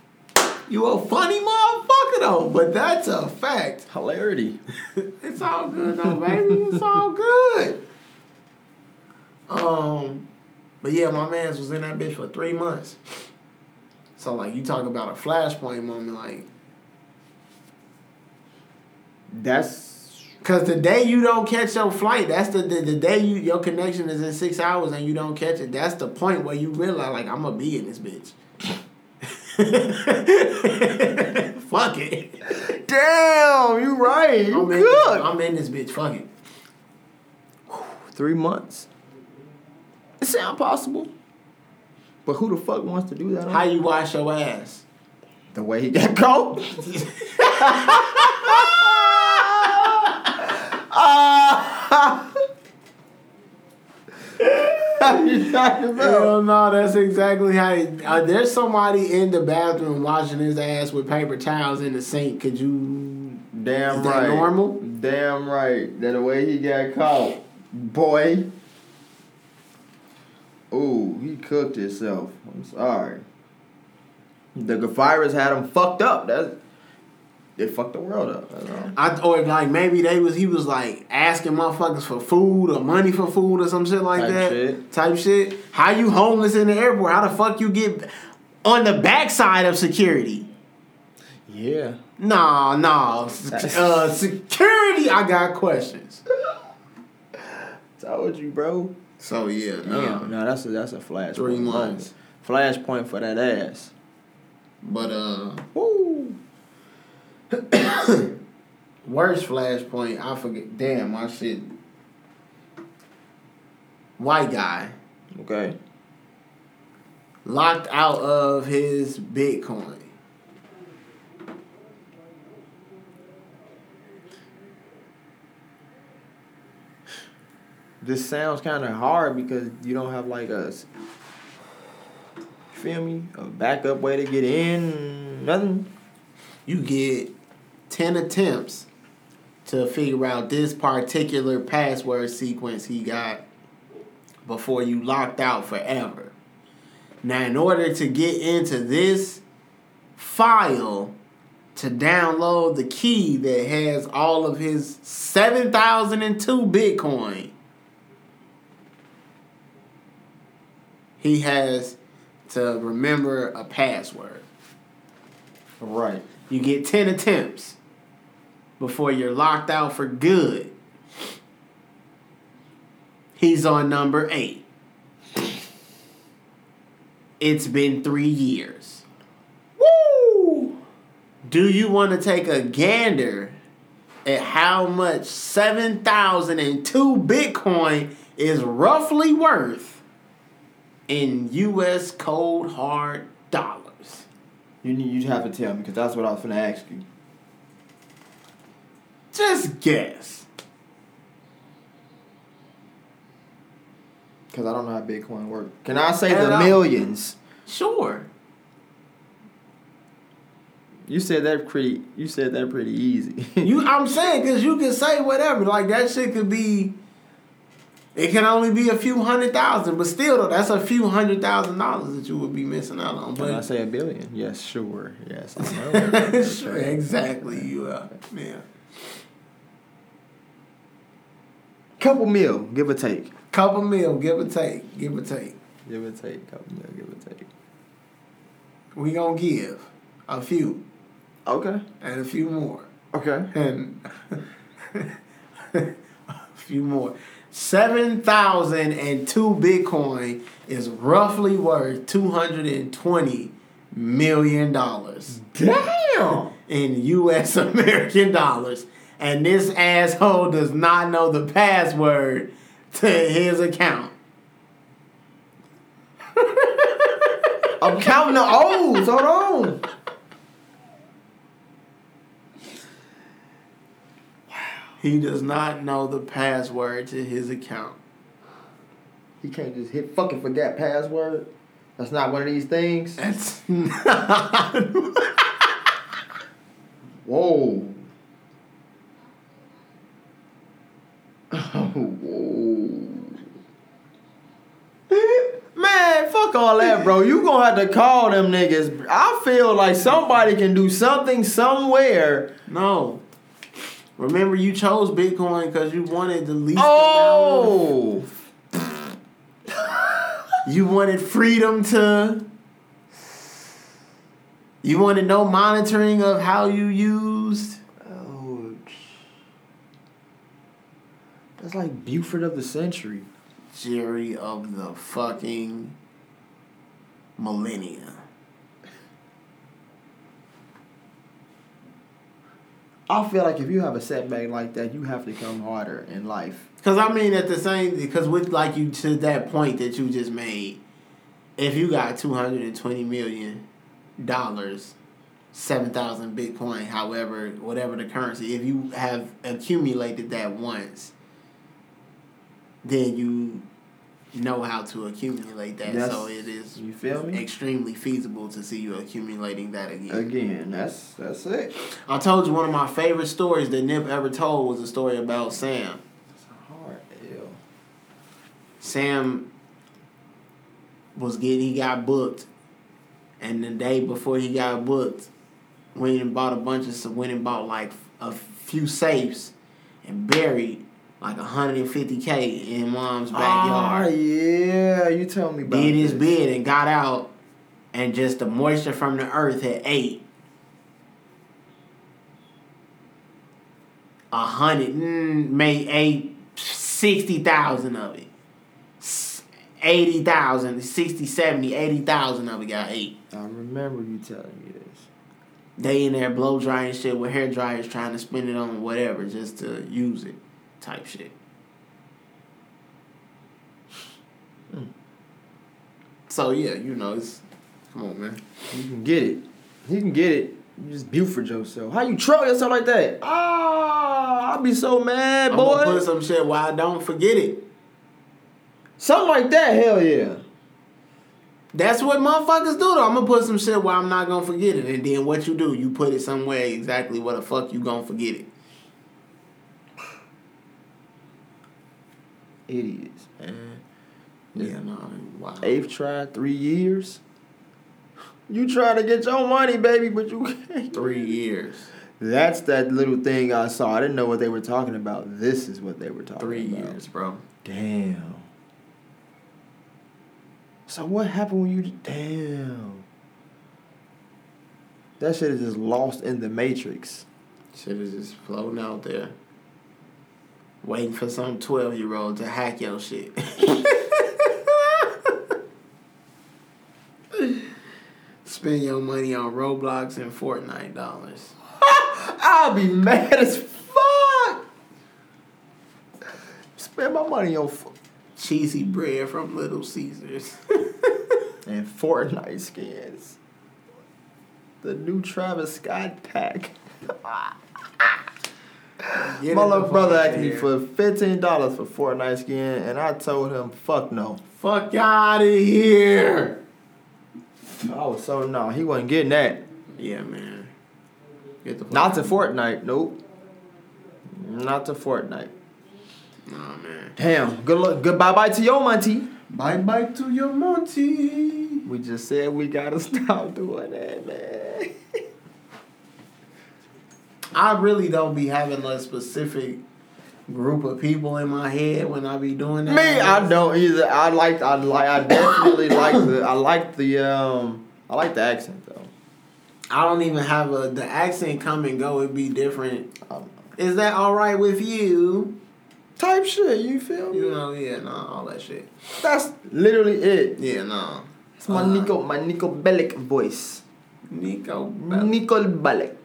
You a funny motherfucker though, but that's a fact. Hilarity. *laughs* It's all good though, baby. It's all good. Um, but yeah, my man's was in that bitch for three months. So like, you talk about a flashpoint moment, like, That's cause the day you don't catch your flight, that's the the, the day you your connection is in six hours and you don't catch it. That's the point where you realize like I'm gonna be in this bitch. *laughs* Fuck it. damn. You right. You I'm in, good. I'm in this bitch. Fuck it. Three months. It sound possible. But who the fuck wants to do that? On How you wash your ass? the way he got caught. *laughs* Ah. What you talking about? Hell no, that's exactly how. It, uh, there's somebody in the bathroom washing his ass with paper towels in the sink. Could you? Damn Is that right. normal? Damn right. That the way he got caught, boy. Ooh, he cooked himself. I'm sorry. The virus had him fucked up. That's it fucked the world up. I or like maybe they was he was like asking motherfuckers for food or money for food or some shit like Type that. shit. Type shit. How you homeless in the airport? How the fuck you get on the backside of security? Yeah. Nah, nah. Uh, *laughs* security. I got questions. Told you, bro. So yeah, Damn. No, that's a that's a flash. Three point months. Flashpoint for that ass. But uh. Woo. *coughs* Worst flashpoint, I forget. Damn, I shit. White guy Okay. locked out of his Bitcoin. this sounds kind of hard because you don't have like a feel me, a backup way to get in. Nothing. You get 10 attempts to figure out this particular password sequence he got before you locked out forever. Now, in order to get into this file to download the key that has all of his 7,002 Bitcoin, he has to remember a password. Right. You get 10 attempts before you're locked out for good. He's on number eight. It's been three years. Woo! Do you want to take a gander at how much 7,002 Bitcoin is roughly worth in US cold hard dollars? You you have to tell me because that's what I was gonna ask you. Just guess. Because I don't know how Bitcoin works. Can I say it the up. millions? Sure. You said that pretty. You said that pretty easy. *laughs* You, I'm saying because you can say whatever. Like that shit could be. It can only be a few hundred thousand, but still though, that's a few hundred thousand dollars that you would be missing out on. Can I say a billion? Yes, sure. Yes, I know. *laughs* sure, exactly. You are, yeah. Couple mil, give or take. Couple mil, give or take, give or take. Give or take. Couple mil, give or take. We gonna give a few Okay. and a few more. Okay. and *laughs* a few more. Seven thousand and two Bitcoin is roughly worth two hundred and twenty million dollars Damn. in U.S. *laughs* American dollars, and this asshole does not know the password to his account. *laughs* I'm counting the O's. Hold on. Wow. He does not know the password to his account. He can't just hit fucking forget password. That's not one of these things. That's *laughs* not. Whoa. Man, fuck all that, bro. You gonna have to call them niggas. I feel like somebody can do something somewhere. No. Remember, you chose Bitcoin because you wanted the least amount. Oh, Of, you wanted freedom to. You wanted no monitoring of how you used. That's like Buford of the century. Jerry of the fucking millennia. I feel like if you have a setback like that, you have to come harder in life. Because I mean, at the same, because with like you to that point that you just made, if you got two hundred and twenty million dollars, seven thousand Bitcoin, however, whatever the currency, if you have accumulated that once, then you know how to accumulate that. Yes. So it is You feel me? extremely feasible to see you accumulating that again. Again, that's that's it. I told you one of my favorite stories that Nip ever told was a story about Sam. That's a hard L. Sam was getting he got booked, and the day before he got booked, went and bought a bunch of went and bought like a few safes, and buried like 150k in mom's Ah, backyard. yeah, you told me about Did his this. bid and got out, and just the moisture from the earth had ate. A hundred, mm, made eight, sixty thousand of it. S- 80,000, 60, 70, 80,000 of it got ate. I remember you telling me this. They in there blow drying shit with hair dryers trying to spin it on whatever just to use it type shit. Hmm. So yeah, you know, it's come on man. You can get it. You can get it. You just Buford yourself. How you troll yourself like that? Ah, I'll be so mad, I'm gonna boy. put some shit where I don't forget it. Something like that, hell yeah. That's what motherfuckers do though. I'm gonna put some shit where I'm not gonna forget it. And then what you do, you put it somewhere exactly where the fuck you gonna forget it. Idiots, man. Yeah, no, wow. Eighth try, three years. You trying to get your money, baby, but you can't. Three years. That's that little thing I saw. I didn't know what they were talking about. This is what they were talking Three about. years, bro. Damn. So what happened when you damn? That shit is just lost in the matrix. Shit is just floating out there. Waiting for some 12 year old to hack your shit. *laughs* Spend your money on Roblox and Fortnite dollars. *laughs* I'll be mad as fuck. Spend my money on f- Cheesy bread from Little Caesars. *laughs* and Fortnite skins. The new Travis Scott pack. My little brother asked me for fifteen dollars for Fortnite skin, and I told him, "Fuck no." Fuck out of here. I was so no, he wasn't getting that. Yeah, man. Get the Not to. Fortnite, nope. Not to Fortnite. Nah, man. Damn. Good luck. Good bye bye to your Monty. Bye bye to your Monty. We just said we gotta *laughs* stop doing that, man. I really don't be having a specific group of people in my head when I be doing that. Me, I don't either. I like. I like. I definitely *coughs* like the. I like the. Um. I like the accent though. I don't even have a the accent come and go. It be different. Um, Is that all right with you? type shit. You feel? You know, yeah, nah, all that shit. That's literally it. Yeah, nah. It's my Uh, Niko. My Niko Bellic voice. Niko, Niko Bellic.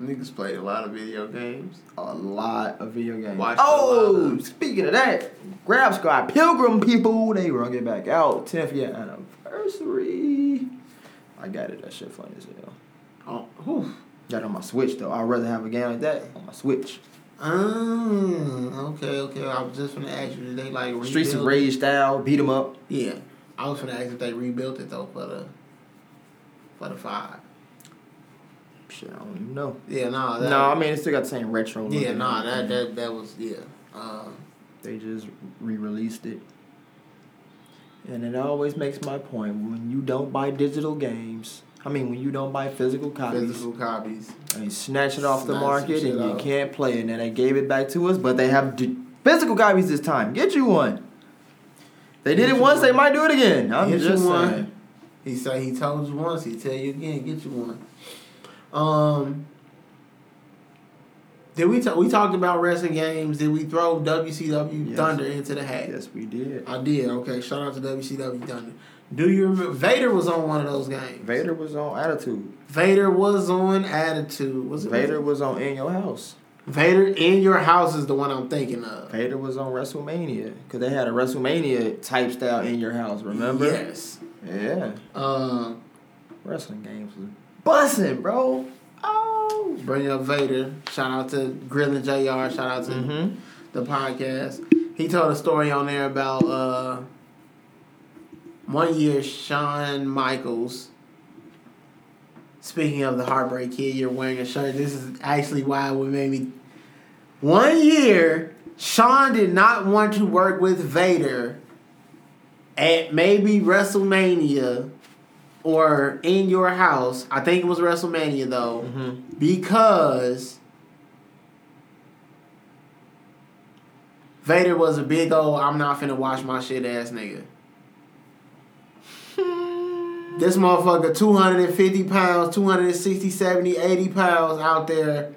Niggas played a lot of video games. A lot of video games. Watched oh, of- speaking of that, Grab Scott Pilgrim people, they were gonna get back out. 10th year anniversary. I got it. That shit funny as hell. Oh, whew. Got it on my Switch though. I'd rather have a game like that on my Switch. Oh, okay, okay. I was just gonna ask you, did they like Streets of rebuild it? Rage style, beat 'em up. Yeah, I was gonna ask if they rebuilt it though for the for the five. Shit, I don't even know. Yeah, nah. That, no, I mean it still got the same retro. look yeah, nah. That that that was yeah. Uh, They just re-released it. And it always makes my point when you don't buy digital games. I mean, when you don't buy physical copies, physical copies. and you snatch it off the Snatch some market and you off. can't play it. And then they gave it back to us, but they have di- physical copies this time. Get you one. They did Get it once, they might do it again. I'm Get you just one. saying. He say he told you once. He tell you again. Get you one. Um. Did we talk? We talked about wrestling games. Did we throw WCW Yes. Thunder into the hat? Yes, we did. I did. Okay, shout out to WCW Thunder. Do you remember Vader was on one of those games? Vader was on Attitude. Vader was on Attitude. Was it Vader was on In Your House. Vader in your house is the one I'm thinking of. Vader was on WrestleMania because they had a WrestleMania type style in your house. Remember? Yes. Yeah. Uh, Wrestling games was bussing, bro. Oh. bring up Vader. Shout out to Grilling JR. Shout out to Mm-hmm. the podcast. He told a story on there about uh, one year Shawn Michaels. Speaking of the Heartbreak Kid, you're wearing a shirt. This is actually why it would make me. One year, Shawn did not want to work with Vader at maybe WrestleMania or in your house. I think it was WrestleMania though Mm-hmm. because Vader was a big old I'm not finna watch my shit ass nigga. *laughs* This motherfucker 250 pounds, 260, 70, 80 pounds out there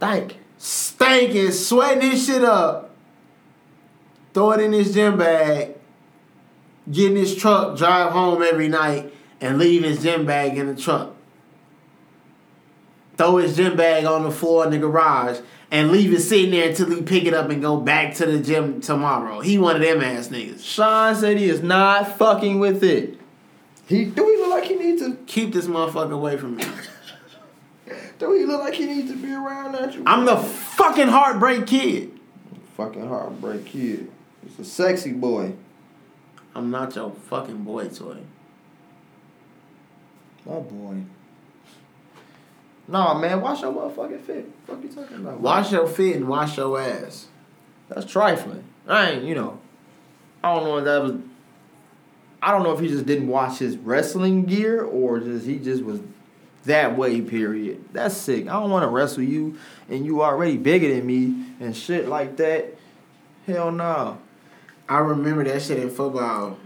Thank. stinking, sweating his shit up. Throw it in his gym bag, get in his truck, drive home every night, and leave his gym bag in the truck. Throw his gym bag on the floor in the garage and leave it sitting there until he pick it up and go back to the gym tomorrow. He one of them ass niggas. Shawn said he is not fucking with it. He do he look like he needs to Keep this motherfucker away from me. *laughs* do he look like he needs to be around that you I'm the fucking heartbreak kid. fucking heartbreak kid. It's a sexy boy. I'm not your fucking boy toy. My boy. Nah, man, wash your motherfucking fit. Fuck you talking about? Wash your feet and wash your ass. That's trifling. I ain't, you know. I don't know if that was. I don't know if he just didn't watch his wrestling gear or just he just was that way. Period. That's sick. I don't want to wrestle you, and you already bigger than me and shit like that. Hell no. I remember that shit in football.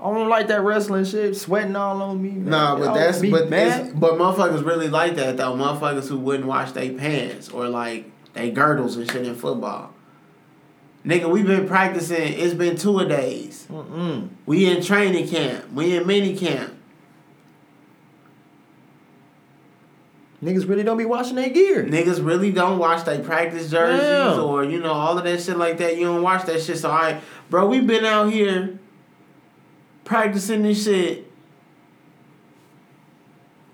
I don't like that wrestling shit, sweating all on me. Man. Nah, but Y'all that's but it's, but motherfuckers really like that though. Motherfuckers who wouldn't wash their pants or like they girdles and shit in football. Nigga, we been practicing. It's been two a days. Mm-mm. We in training camp. We in mini camp. Niggas really don't be washing their gear. Niggas really don't watch their practice jerseys Yeah. or you know all of that shit like that. You don't watch that shit. So I, bro, we've been out here practicing this shit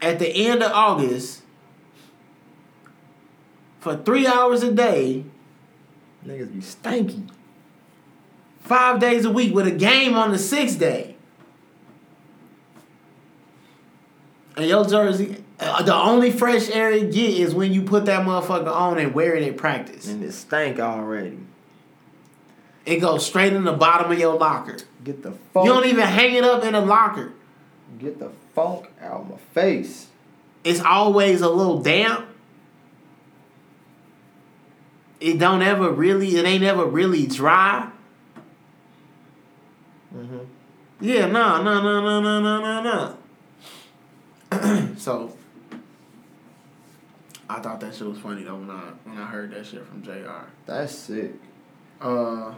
at the end of August for three hours a day, Niggas be stanky. five days a week with a game on the sixth day. And your jersey, uh, the only fresh air you get is when you put that motherfucker on and wear it in practice. And it stank already. It goes straight in the bottom of your locker. Get the funk. You don't even hang it up in a locker. Get the funk out of my face. It's always a little damp. It don't ever really. It ain't ever really dry. Mhm. Yeah. No. No. No. No. No. No. No. so I thought that shit was funny though when I when I heard that shit from Jr. That's sick. Uh,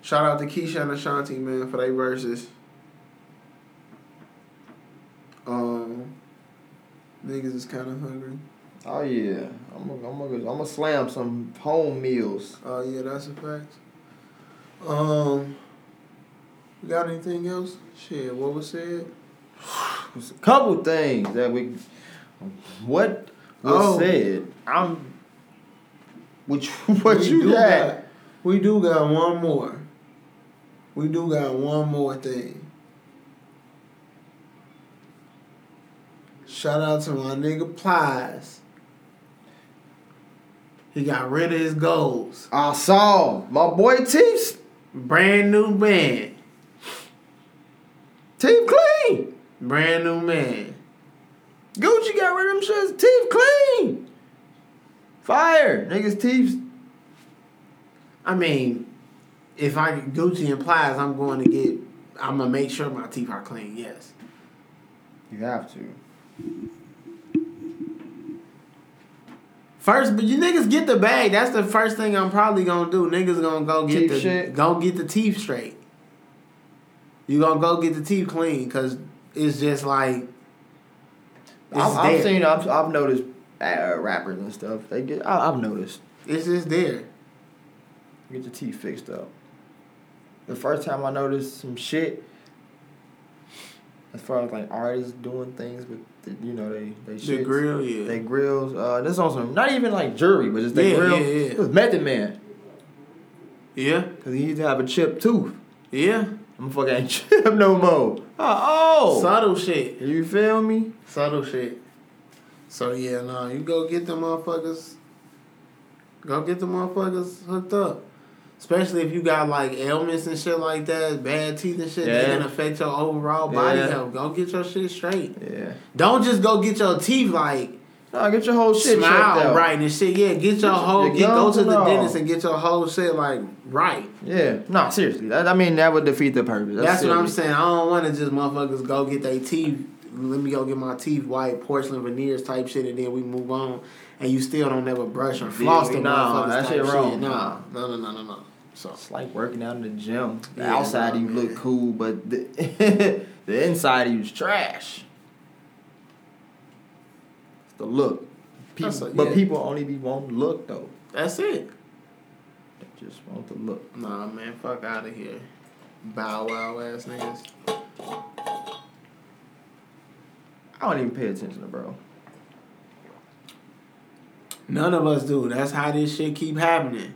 shout out to Keyshia and Ashanti man for their verses. Um, niggas is kind of hungry. Oh yeah, I'm gonna I'm gonna I'm gonna slam some home meals. Oh yeah, that's a fact. Um, we got anything else? Shit, what was said? There's *sighs* a couple things that we what was Oh. said. I'm which *laughs* what you got? got- we do got one more. We do got one more thing. Shout out to my nigga Plies. He got rid of his goals. I saw my boy Teeth Brand new man. Teeth clean. Brand new man. Gucci got rid of them shits. Teeth clean. Fire. Niggas teeth. I mean, if I get Gucci implies I'm going to get. I'm gonna make sure my teeth are clean. Yes. You have to. First, but you niggas get the bag. That's the first thing I'm probably gonna do. Niggas gonna go get Teeth the shit? go get the teeth straight. You gonna go get the teeth clean because it's just like I've, I've seen. I've, I've noticed uh, rappers and stuff. They get. I, I've noticed. It's just there. Get your teeth fixed up. The first time I noticed some shit, as far as like artists doing things with, the, you know, they they The shits, grill, yeah. they grills. Uh, this on some not even like jewelry, but just they Yeah, grill. yeah, yeah. It was Method Man yeah, because he used to have a chipped tooth. yeah. I'm fucking *laughs* chip no more. Oh, Subtle shit. you feel me? Subtle shit. So yeah, no, you go get them motherfuckers. Go get the motherfuckers hooked up. Especially if you got like ailments and shit like that, bad teeth and shit yeah. that can affect your overall body Yeah. health. Go get your shit straight. Yeah. Don't just go get your teeth like No, get your whole shit smile right and shit. Yeah, get your whole your get, go to the all. dentist and get your whole shit like right. Yeah. No, seriously. That, I mean, that would defeat the purpose. That's, That's, what I'm saying. I don't want to just motherfuckers go get their teeth. Let me go get my teeth white, porcelain veneers type shit, and then we move on. And you still don't ever brush or floss them no, motherfuckers. that type shit wrong. Nah, no, no, no, no, no. So It's like working out in the gym. The Yeah, outside nah, you look cool, but the, *laughs* the inside of you's trash the look. People, a, yeah. But people only be want look though. That's it. They just want the look. Nah, man, fuck out of here. Bow wow ass niggas. I don't even pay attention to bro. None of us do. That's how this shit keep happening.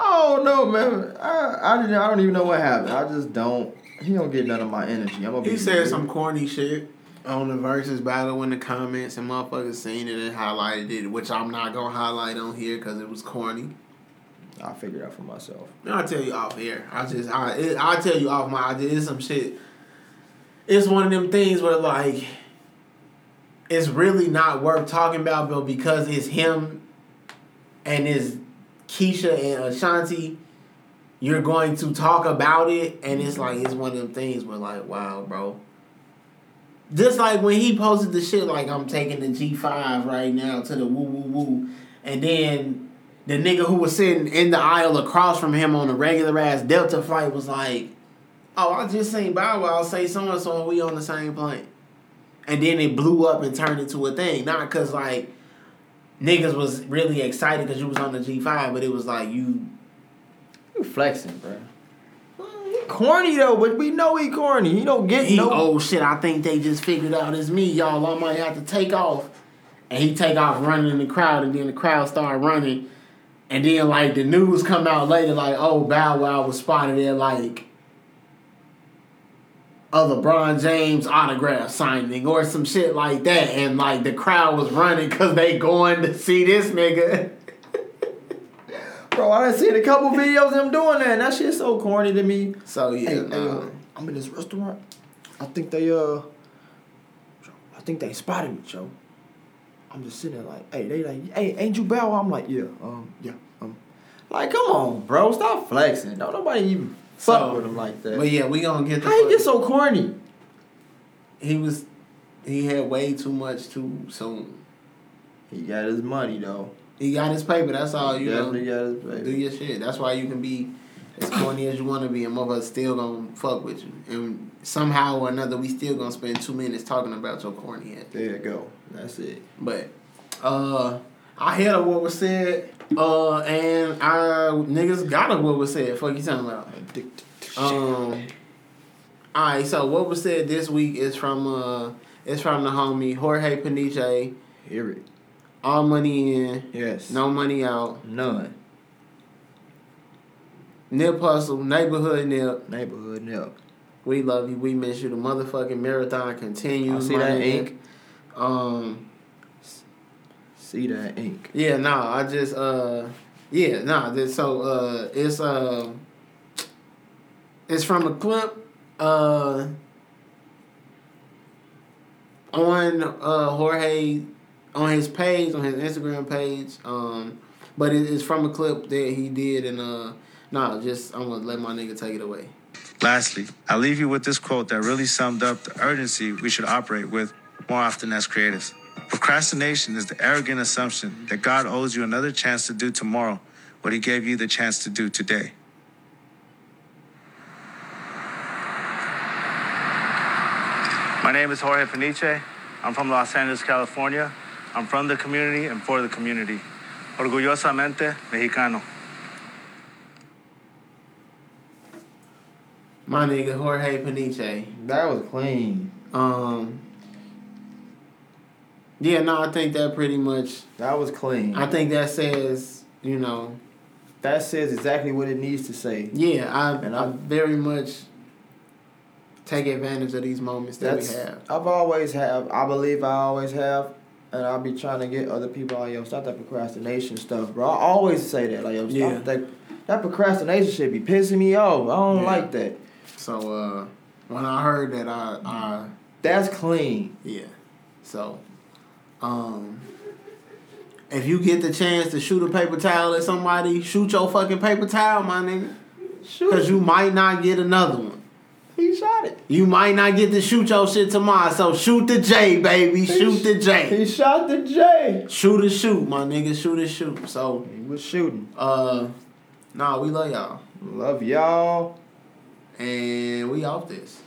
Oh no, man. I I, didn't, I don't even know what happened. I just don't he don't get none of my energy. I'm gonna be. He said real. some corny shit on the Verzuz battle in the comments, and motherfuckers seen it and highlighted it, which I'm not gonna highlight on here because it was corny. I figured out for myself. I'll tell you off here. I just I it, I'll tell you off my. It's some shit. It's one of them things where like, it's really not worth talking about, but because it's him, and it's Keyshia and Ashanti, you're going to talk about it, and it's like it's one of them things where like, wow, bro. Just like when he posted the shit, like I'm taking the G five right now to the woo woo woo, and then the nigga who was sitting in the aisle across from him on a regular ass Delta flight was like, "Oh, I just seen Bow Wow say so and so, we on the same plane," and then it blew up and turned into a thing. Not because like niggas was really excited because you was on the G five, but it was like you. You flexing, bro. He corny though, but we know he corny. He don't get He, no. oh shit! I think they just figured out it's me, y'all. I might have to take off, and he take off running in the crowd, and then the crowd start running, and then like the news come out later, like oh Bow Wow was spotted there, like a LeBron James autograph signing or some shit like that, and like the crowd was running because they going to see this nigga. *laughs* Bro, I done seen a couple videos of him doing that, and that shit's so corny to me. So yeah, Hey, nah. uh, I'm in this restaurant. I think they uh, I think they spotted me, Joe. I'm just sitting there like, hey, they like, hey, ain't you Bow? I'm like, yeah, um, yeah, um, like, come on, bro, stop flexing. Don't nobody even fuck So, with him like that. but yeah, we gonna get the. How you get so corny? he was, he had way too much too soon. He got his money though. He got his paper. That's all you know. Got his Do your shit. That's why you can be as corny as you want to be, and motherfuckers still gonna fuck with you. And somehow or another, we still gonna spend two minutes talking about your corny ass. There you go. That's it. But uh, I heard what was said. Uh, and I niggas got what was said. Fuck you talking about? Addicted to Um. All right. So what was said this week is from uh, it's from the homie Jorge Peniche. Hear it. All money in, Yes. no money out. None. Nip Hussle, neighborhood nip. Neighborhood nip. We love you. We miss you. The motherfucking marathon continues. I see that ink. Um. See that ink. Yeah. Nah. I just. Uh. Yeah. Nah. This, so. Uh. It's. Uh. It's from a clip. Uh. On uh Jorge, on his page, on his Instagram page. Um. But it, it's from a clip that he did, and uh. Nah. Just I'm gonna let my nigga take it away. Lastly, I'll leave you with this quote that really summed up the urgency we should operate with more often as creatives. Procrastination is the arrogant assumption that God owes you another chance to do tomorrow what he gave you the chance to do today. My name is Jorge Peniche. I'm from Los Angeles, California. I'm from the community and for the community. Orgullosamente Mexicano. My nigga Jorge Peniche. That was clean. Um. Yeah, no, I think that pretty much. That was clean. I think that says, you know, that says exactly what it needs to say. yeah, I, And I I'm- very much take advantage of these moments that we have. I've always have. I believe I always have. And I'll be trying to get other people like, yo, stop that procrastination stuff, bro. I always say that. Like, yo, stop Yeah. that that procrastination shit be pissing me off. I don't Yeah. like that. So uh, when I heard that, I, I That's clean. yeah. So, um, if you get the chance to shoot a paper towel at somebody, shoot your fucking paper towel, my nigga, Shoot. because you might not get another one. He shot it. You might not get to shoot your shit tomorrow, so shoot the J, baby. Shoot the J. He shot the J. Shoot or shoot, my nigga. Shoot or shoot. So, He was shooting. uh, nah, we love y'all. Love y'all. And we off this.